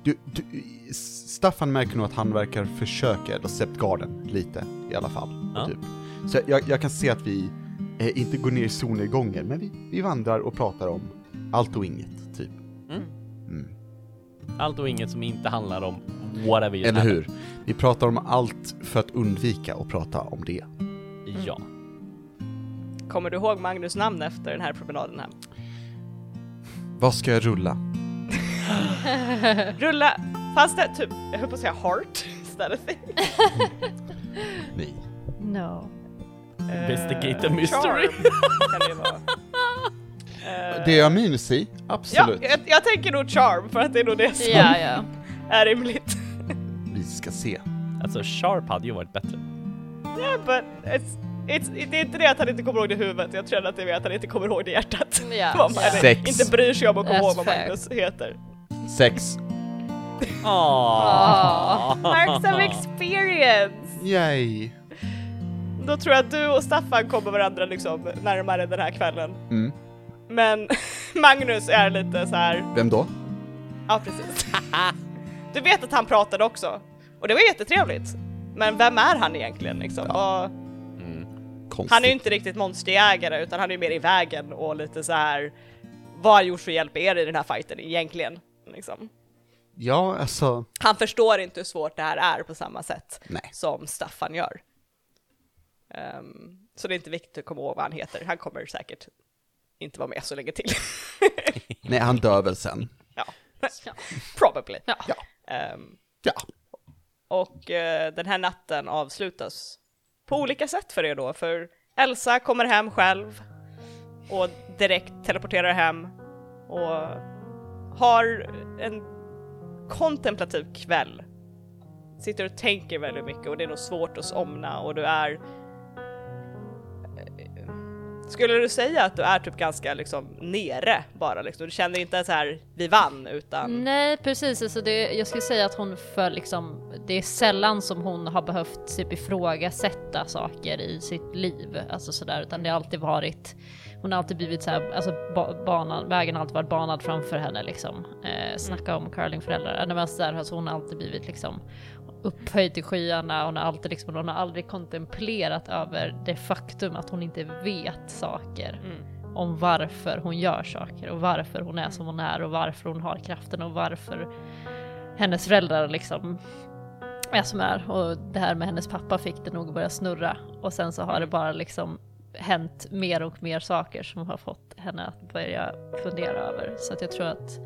du, du, Staffan märker nog att han verkar försöka accept garden lite i alla fall. Ja. Typ. Så jag, jag kan se att vi eh, inte går ner i solnedgångar, men vi, vi vandrar och pratar om allt och inget, typ. Mm. Mm. Allt och inget som inte handlar om whatever just Eller happened. hur? Vi pratar om allt för att undvika att prata om det. Ja. Kommer du ihåg Magnus namn efter den här promenaden hem? Vad ska jag rulla? Rulla, fanns det typ, jag höll på att säga heart istället. Nej. No. Investigate the mystery. charm kan det vara. Eh, Det är jag minus i, Ja, absolut. jag, jag tänker nog charm för att det är nog det som Ja, ja. är rimligt. Vi ska se. Alltså Sharp hade ju varit bättre. Yeah, but it's, it's, det är inte det att han inte kommer ihåg det i huvudet, jag tror att det är att han inte kommer ihåg det i hjärtat. Ja. Vad man Sex. inte bryr sig om att komma That's ihåg vad fair. Magnus heter. Sex. Åh. Marks of experience! Yay. Då tror jag att du och Staffan kommer varandra liksom närmare den här kvällen. Mm. Men Magnus är lite så här. Vem då? ja precis. Du vet att han pratade också. Och det var jättetrevligt. Men vem är han egentligen liksom? Vad- Konstigt. Han är ju inte riktigt monsterjägare utan han är ju mer i vägen och lite så här. Vad har gjort för att hjälpa er i den här fighten egentligen? Liksom. Ja, alltså. Han förstår inte hur svårt det här är på samma sätt Nej. som Staffan gör. Ehm, så det är inte viktigt att komma ihåg vad han heter. Han kommer säkert inte vara med så länge till. Nej, han dör väl sen. ja, probably. Ja. Ja. Ehm, Ja. och eh, den här natten avslutas på olika sätt för er då, för Elsa kommer hem själv och direkt teleporterar hem och har en kontemplativ kväll. Sitter och tänker väldigt mycket och det är nog svårt att somna och du är skulle du säga att du är typ ganska liksom nere bara liksom? Du känner inte så här vi vann utan Nej precis, alltså det, jag skulle säga att hon för liksom, det är sällan som hon har behövt typ ifrågasätta saker i sitt liv, alltså sådär, utan det har alltid varit, hon har alltid blivit såhär, alltså ba, banan, vägen har alltid varit banad framför henne liksom. Eh, snacka om curlingföräldrar, alltså hon har alltid blivit liksom upphöjd till skyarna, hon har alltid liksom, hon har aldrig kontemplerat över det faktum att hon inte vet saker Mm. om varför hon gör saker och varför hon är som hon är och varför hon har kraften och varför hennes föräldrar liksom är som är. Och det här med hennes pappa fick det nog att börja snurra och sen så har det bara liksom hänt mer och mer saker som har fått henne att börja fundera över. Så att jag tror att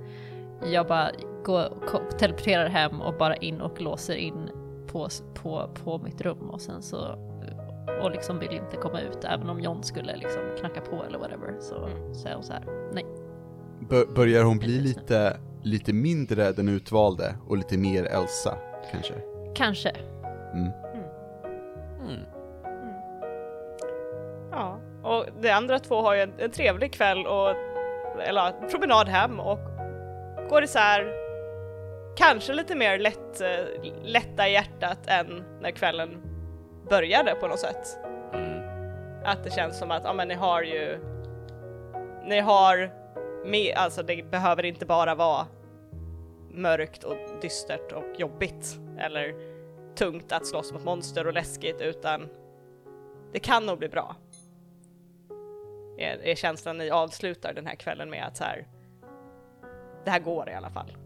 jag bara går, ko- teleporterar hem och bara in och låser in på, på, på mitt rum och sen så och liksom vill inte komma ut även om John skulle liksom knacka på eller whatever så säger hon så här nej. Bör, börjar hon bli lite, lite mindre den utvalde och lite mer Elsa, kanske? Kanske. Mm. Ja, och de andra två har ju en, en trevlig kväll och eller promenad hem och går isär kanske lite mer lätt, eh, lätta i hjärtat än när kvällen började på något sätt. Att det känns som att, ja men ni har ju, ni har med, alltså det behöver inte bara vara mörkt och dystert och jobbigt eller tungt att slåss mot monster och läskigt utan det kan nog bli bra. Är, är känslan ni avslutar den här kvällen med att så här. Det här går i alla fall.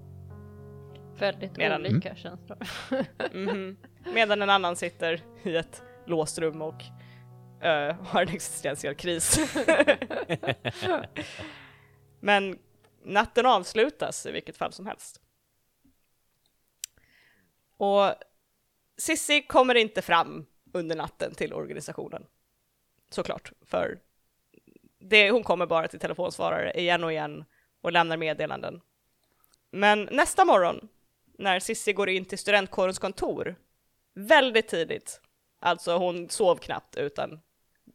Väldigt Medan- olika känslor. Mhm. Medan en annan sitter i ett låst rum och eh, har en existentiell kris. Men natten avslutas i vilket fall som helst. Och Sissi kommer inte fram under natten till organisationen. Såklart, för det, hon kommer bara till telefonsvarare igen och igen och lämnar meddelanden. Men nästa morgon, när Sissi går in till studentkårens kontor, väldigt tidigt, alltså hon sov knappt utan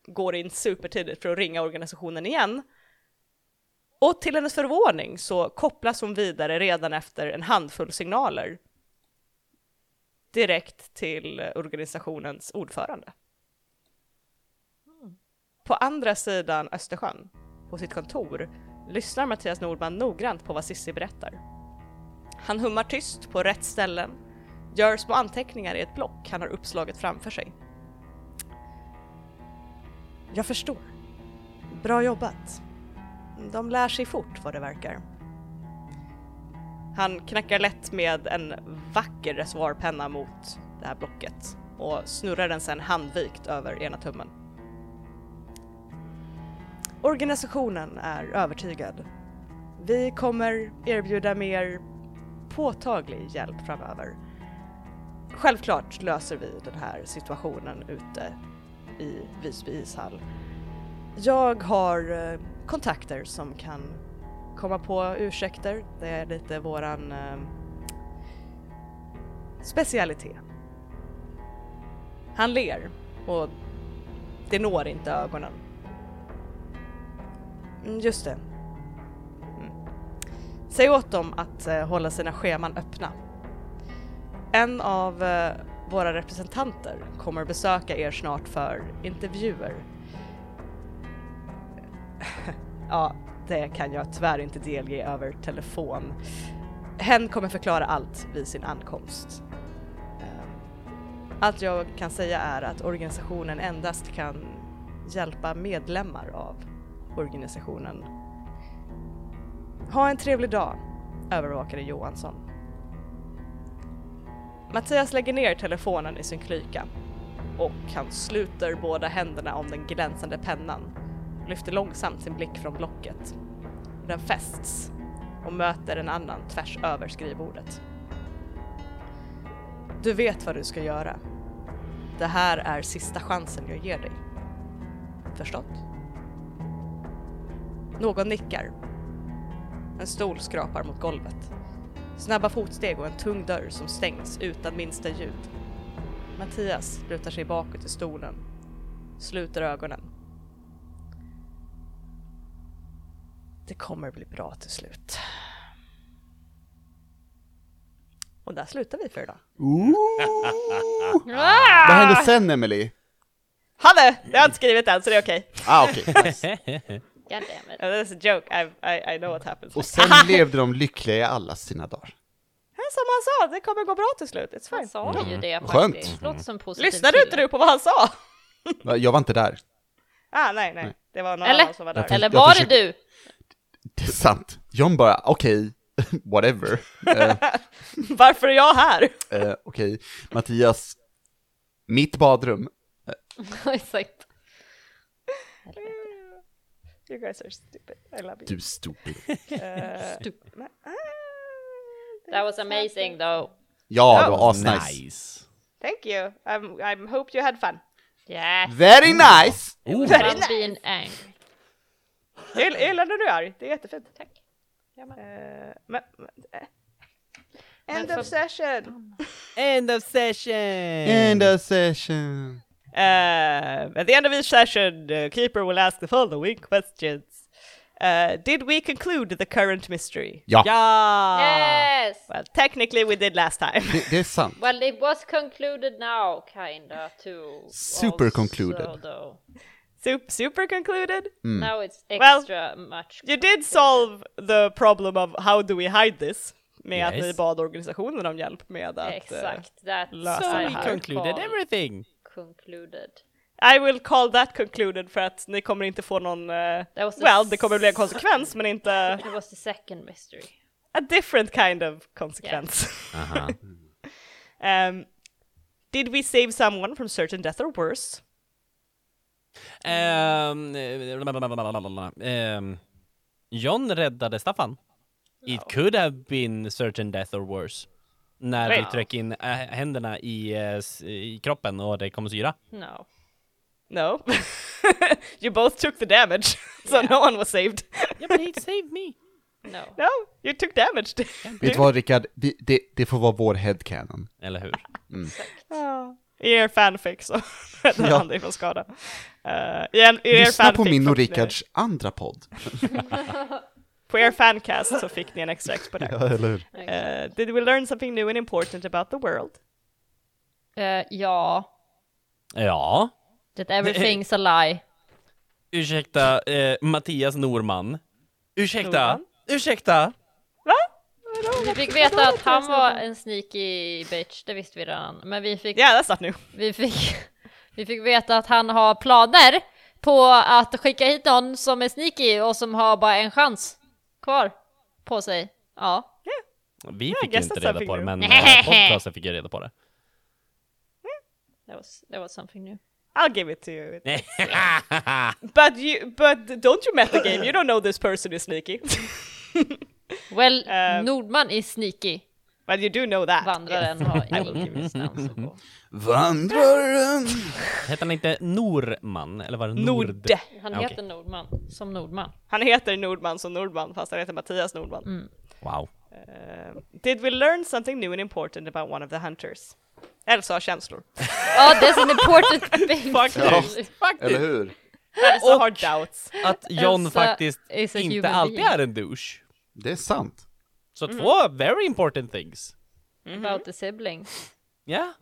går in supertidigt för att ringa organisationen igen. Och till hennes förvåning så kopplas hon vidare redan efter en handfull signaler direkt till organisationens ordförande. På andra sidan Östersjön, på sitt kontor, lyssnar Mattias Nordman noggrant på vad Sissi berättar. Han hummar tyst på rätt ställen, gör små anteckningar i ett block han har uppslaget framför sig. Jag förstår. Bra jobbat. De lär sig fort vad det verkar. Han knackar lätt med en vacker reservoarpenna mot det här blocket och snurrar den sen handvikt över ena tummen. Organisationen är övertygad. Vi kommer erbjuda mer påtaglig hjälp framöver. Självklart löser vi den här situationen ute i Visby ishall. Jag har eh, kontakter som kan komma på ursäkter. Det är lite våran eh, specialitet. Han ler och det når inte ögonen. Mm, just det. Säg åt dem att eh, hålla sina scheman öppna. En av eh, våra representanter kommer besöka er snart för intervjuer. ja, det kan jag tyvärr inte delge över telefon. Hen kommer förklara allt vid sin ankomst. Eh, allt jag kan säga är att organisationen endast kan hjälpa medlemmar av organisationen. Ha en trevlig dag, övervakare Johansson. Mattias lägger ner telefonen i sin klyka och han sluter båda händerna om den glänsande pennan lyfter långsamt sin blick från blocket. Den fästs och möter en annan tvärs över skrivbordet. Du vet vad du ska göra. Det här är sista chansen jag ger dig. Förstått? Någon nickar. En stol skrapar mot golvet. Snabba fotsteg och en tung dörr som stängs utan minsta ljud. Mattias lutar sig bakåt i stolen, sluter ögonen. Det kommer bli bra till slut. Och där slutar vi för idag. Vad hände sen Emily? Hanne! Jag har inte skrivit än så det är okej. Ah okej, nice. God damn it. Uh, That's a joke, I, I, I know what happens. Och sen levde de lyckliga i alla sina dagar. Som han sa, det kommer gå bra till slut. It's Han fine. sa ju det Skönt. faktiskt. Låter som positiv Lyssnade inte du på vad han sa? Jag var inte där. Ah, nej, nej. Det var någon Eller? annan som var där. Eller var försöker- det du? Det är sant. John bara, okej, whatever. Eh, Varför är jag här? eh, okej, Mattias, mitt badrum. Exakt. You guys are stupid. I love you. Du stupid. Eh, Stupid. ah, That was amazing though. Ja, det var asnice. Nice. Thank you. I'm, I'm hope you had fun. Yeah. Very nice! It Very was being angry. Jag jag gillar när du är arg. Det är jättefint. Tack. Ja, men- Eh, men, men, eh. End of session. End of session! End of session. Uh, at the end of each session, the keeper will ask the following questions. Uh, did we conclude the current mystery? Ja, Ja! Yes! Well, technically we did last time. det, det är sant. Well, it was concluded now, kinda, too. Super also, concluded. though. Sup- super concluded? Now it's Well, extra much. You did solve the problem of how do we hide this? Med att ni bad organisationen om hjälp med att... eh, Exakt, that's lösa So det we här. concluded everything! Concluded. I will call that concluded för att ni kommer inte få någon... the well, det kommer bli en konsekvens men inte It was the second mystery. a different kind of konsekvens. Aha. um, did we save someone from certain death or worse? Ehm, ehm, John räddade Staffan. It could have been certain death or worse. När vi Right. tryck in äh, händerna i, eh, i kroppen och det kommer syra. No. No. you both took the damage, so no one was saved. Yeah, but he saved me. No. no, you took damage. Vet du vad Rickard, Vi- det, det får vara vår headcanon. Eller hur? Ja. I er fanfic så räddade Ja. han dig från skada. Uh, i, en, i Lyssna på min och Rickards andra podd. På er fancast så fick ni en extra exp på det. eller hur? Uh, did we learn something new and important about the world? Eh, ja, Ja. that everything's a lie. Ursäkta, eh, Mattias Norman. Ursäkta, Norman? ursäkta. Vi fick veta att han var en sneaky bitch, det visste vi redan. Men vi fick, Yeah, that's not new. vi fick, vi fick veta att han har planer på att skicka hit någon som är sneaky och som har bara en chans kvar på sig. Ja. Vi fick guess inte reda på det, men eh, podcasten fick ju reda på det. That was, that was something new. I'll give it to you. But you, but don't you met the game? You don't know this person is sneaky. Well, Eh, Nordman är sneaky. But you do know that. Vandraren har ingenstans att gå. Vandraren! Hette han inte Norman? Eller var det Nord? Norde. Han heter Nordman, som Nordman. Han heter Nordman som Nordman fast han heter Mattias Nordman. Mm. Wow. Eh, did we learn something new and important about one of the hunters? Elsa har känslor. Ja, that's an important thing. Faktiskt. Eller hur? Elsa har doubts. Att John Elsa faktiskt inte alltid being. är en douche. Det är sant. Så Mhm. två very important things. About the sibling. Ja.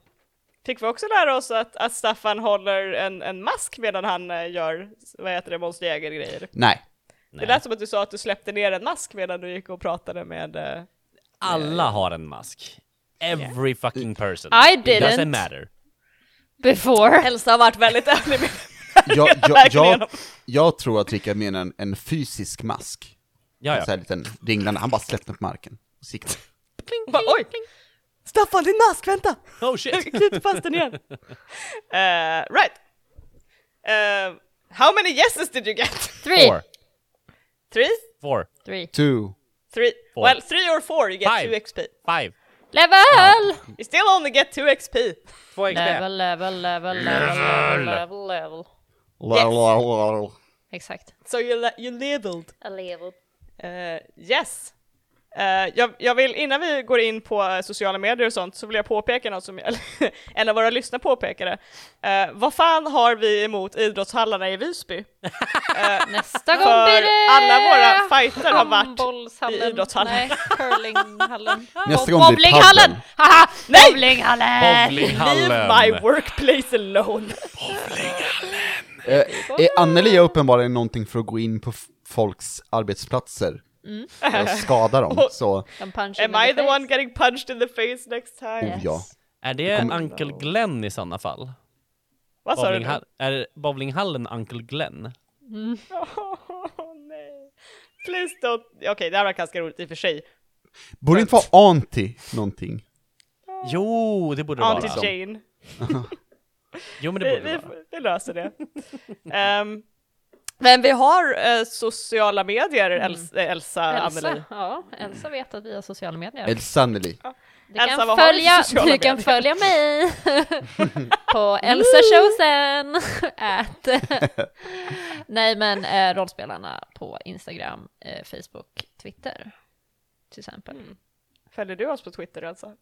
Fick vi också lära oss att, att Staffan håller en, en mask medan han eh, gör, vad heter det, Måns Jäger-grejer. Nej. Det lät som att du sa att du släppte ner en mask medan du gick och pratade med... eh, Alla har en mask. Every fucking person. I It doesn't didn't matter. before. Elsa har varit väldigt ärlig med Jag, jag, jag, jag tror att Rickard menar en, en fysisk mask. Ja, En ja. sån här liten ringlande, han bara släppte på marken. Och så gick det. Bara, Oj! Staffan, din mask, vänta! Oh shit. Knyter fast den igen. Uh, right. Uh, how many yeses did you get? Three. Four. Three? Four. Three. Two. Three. Four. Well, three or four, you get Five. two XP. Five. Level! You still only get two XP. Två XP. Level, level, level, level, level, level, level. Lalalala. Exakt. So you, le- you leveled. A level. Uh, yes. Eh, jag, jag vill, innan vi går in på eh, sociala medier och sånt, så vill jag påpeka något som jag, en av våra lyssnare påpekade. Uh, vad fan har vi emot idrottshallarna i Visby? Eh, Nästa gång för blir det... alla våra fighter har varit i idrottshallen. Nej, curlinghallen. Nästa gång blir bowlinghallen! padden. Haha! Nej! Bowlinghallen! Leave Bowlinghallen. my workplace alone! Eh, är Anneli uppenbarligen någonting för att gå in på folks arbetsplatser och skada dem, så Am I the one getting punched in the face next time? oh ja. Är det Kommer- Uncle Glenn i sådana fall? Vad sa du är bowlinghallen Uncle Glenn? Oh, nej. Please don't... Okej, det här var ganska roligt i och för sig. Borde inte vara anti någonting? Jo, det borde det Auntie vara. Jane. Jo, men det Vi, borde det vi, vara. vi löser det. Ehm, men vi har eh, sociala medier, Els- eh, Elsa, Anneli. Elsa, ja, Elsa vet att vi har sociala medier. Elsa Anneli. Du Elsa, kan, du följa, sociala du kan följa mig på Elsa Chosen. At, nej men eh, rollspelarna på Instagram, eh, Facebook, Twitter till exempel. Mm. Följer du oss på Twitter Elsa?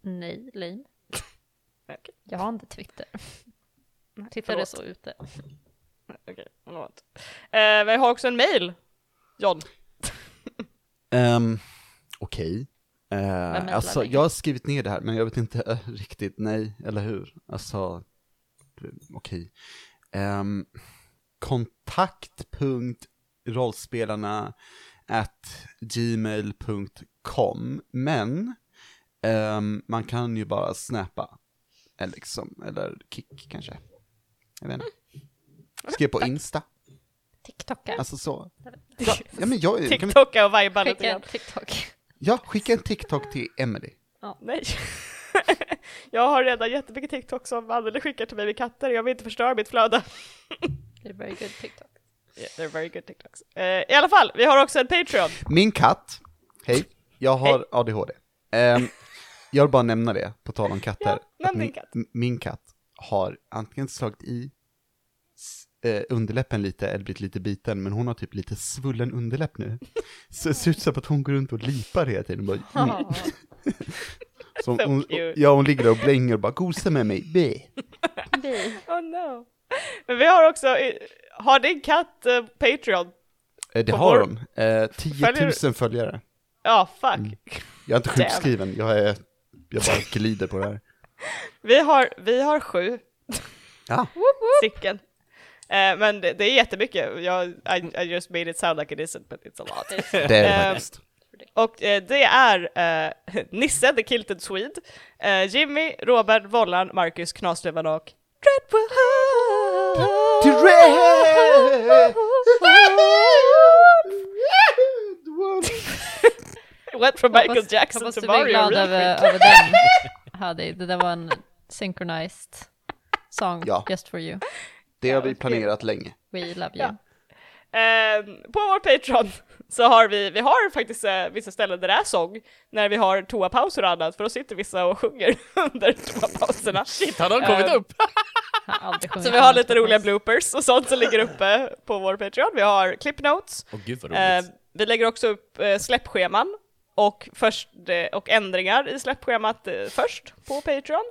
Nej. Okej. Jag har inte Twitter. Är förlåt. så ute. Okej, förlåt. Eh, vi har också en mail, John. Um, Okej. Eh, mejlar alltså, jag har skrivit ner det här, men jag vet inte eh, riktigt, nej, eller hur? Alltså, okej. Um, kontakt.rollspelarna at gmail.com, men ehm, man kan ju bara snappa, eller liksom, eller kick kanske. Jag vet inte. Skriv på Insta, TikTokar. alltså så. Ja, ja men jag, TikToka och viba lite Skicka en grann. TikTok. ja, skicka en TikTok till Emily. Nej. jag har redan jättemycket TikTok som Anneli skickar till mig med katter, jag vill inte förstöra mitt flöde. Det är very good TikTok. Yeah, they're very good TikToks. Eh, I alla fall, vi har också en Patreon. Min katt, hej, jag har ADHD. Ehm, jag vill bara nämna det, på tal om katter. Ja, min, katt. min katt har antingen slagit i eh, underläppen lite, eller blivit lite biten, men hon har typ lite svullen underläpp nu. Så det ser ut som att hon går runt och lipar hela tiden. Bara, mm. Så hon, cute. ja, hon ligger där och blänger och bara gosa med mig. Bä. Oh no. Men vi har också, eh, har din katt eh, Patreon? Eh, Det På har vår- hon. Eh, 10 000 följare. Ja, fuck. Mm. Jag är inte sjukskriven, jag, är, jag bara glider på det här. Vi har, vi har sju Ja, stycken. Eh, men det, det är jättemycket. Jag, I, I just made it sound like it isn't, but it's a lot. det är det Ehm, faktiskt. Och eh, det är eh, Nisse, the Kilted Swede, eh, Jimmy, Robert, Vollan, Marcus, Knasluvan och Went from Michael Hoppas- Jackson hoppas to du blir Mario glad över, över den, Hadi. Det där var en synchronized song Ja. just for you. Det har vi planerat länge. We love you. Ja. Ehm, på vår Patreon så har vi, vi har faktiskt eh, vissa ställen där det är sång, när vi har toapauser och annat, för då sitter vissa och sjunger under toapauserna. Shit, har de kommit Ehm, upp? Så vi har lite roliga bloopers och sånt som ligger uppe på vår Patreon. Vi har clip notes, Åh gud vad Eh, roligt. vi lägger också upp eh, släppscheman och, först, eh, och ändringar i släppschemat eh, först på Patreon.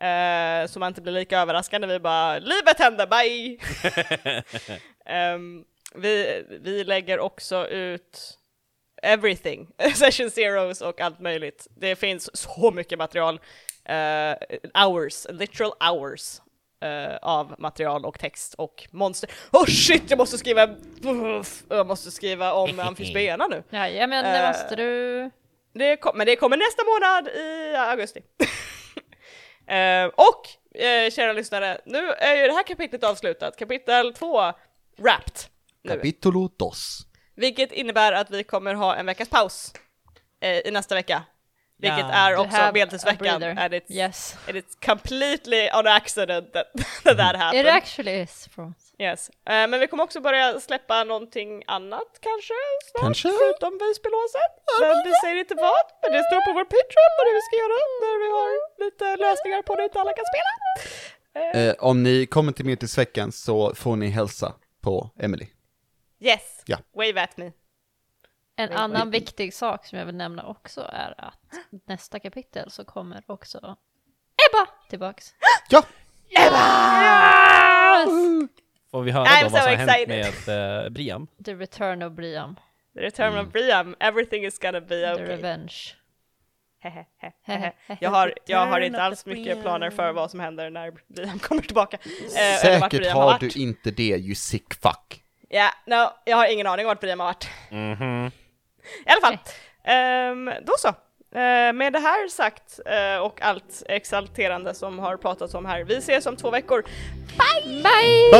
Eh, så man inte blir lika överraskad när vi bara “Livet händer, bye!” Ehm, vi, vi lägger också ut everything, session zeros och allt möjligt. Det finns så mycket material, eh, hours, literal hours eh, av material och text och monster. Oh shit, jag måste skriva, jag måste skriva om amfisbena nu. Ja, men det måste du. Det kom, men det kommer nästa månad i augusti. Eh, och eh, kära lyssnare, nu är ju det här kapitlet avslutat. Kapitel 2, Wrapped. Nu. Dos. Vilket innebär att vi kommer ha en veckas paus eh, i nästa vecka. Vilket Ja. är To också have a medeltidsveckan. breather. And it's, Yes. and it's completely on accident that that, that It happened. actually is for us. Yes. Eh, men vi kommer också börja släppa någonting annat kanske snart, Kanske. förutom Visbylåset. Men vi säger inte vad, men det står på vår Patreon vad det vi ska göra när vi har lite lösningar på det inte alla kan spela. Eh, om ni kommer till Medeltidsveckan så får ni hälsa på Emily. yes, Ja. wave at me. En annan viktig sak som jag vill nämna också är att nästa kapitel så kommer också Ebba tillbaks. Ja! Får vi höra I'm då vad so som har hänt excited. med eh, Briam? The return of Briam. The return of Briam, everything is gonna be The okay. revenge. jag, har, jag har inte alls mycket planer för vad som händer när Briam kommer tillbaka. Eh, Säkert har varit. du inte det, you sick fuck. Ja, no, jag har ingen aning vart Briam har varit. Mhm. I alla fall, ehm, då så. Eh, med det här sagt eh, och allt exalterande som har pratats om här, vi ses om två veckor. Bye! Bye!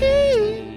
Bye.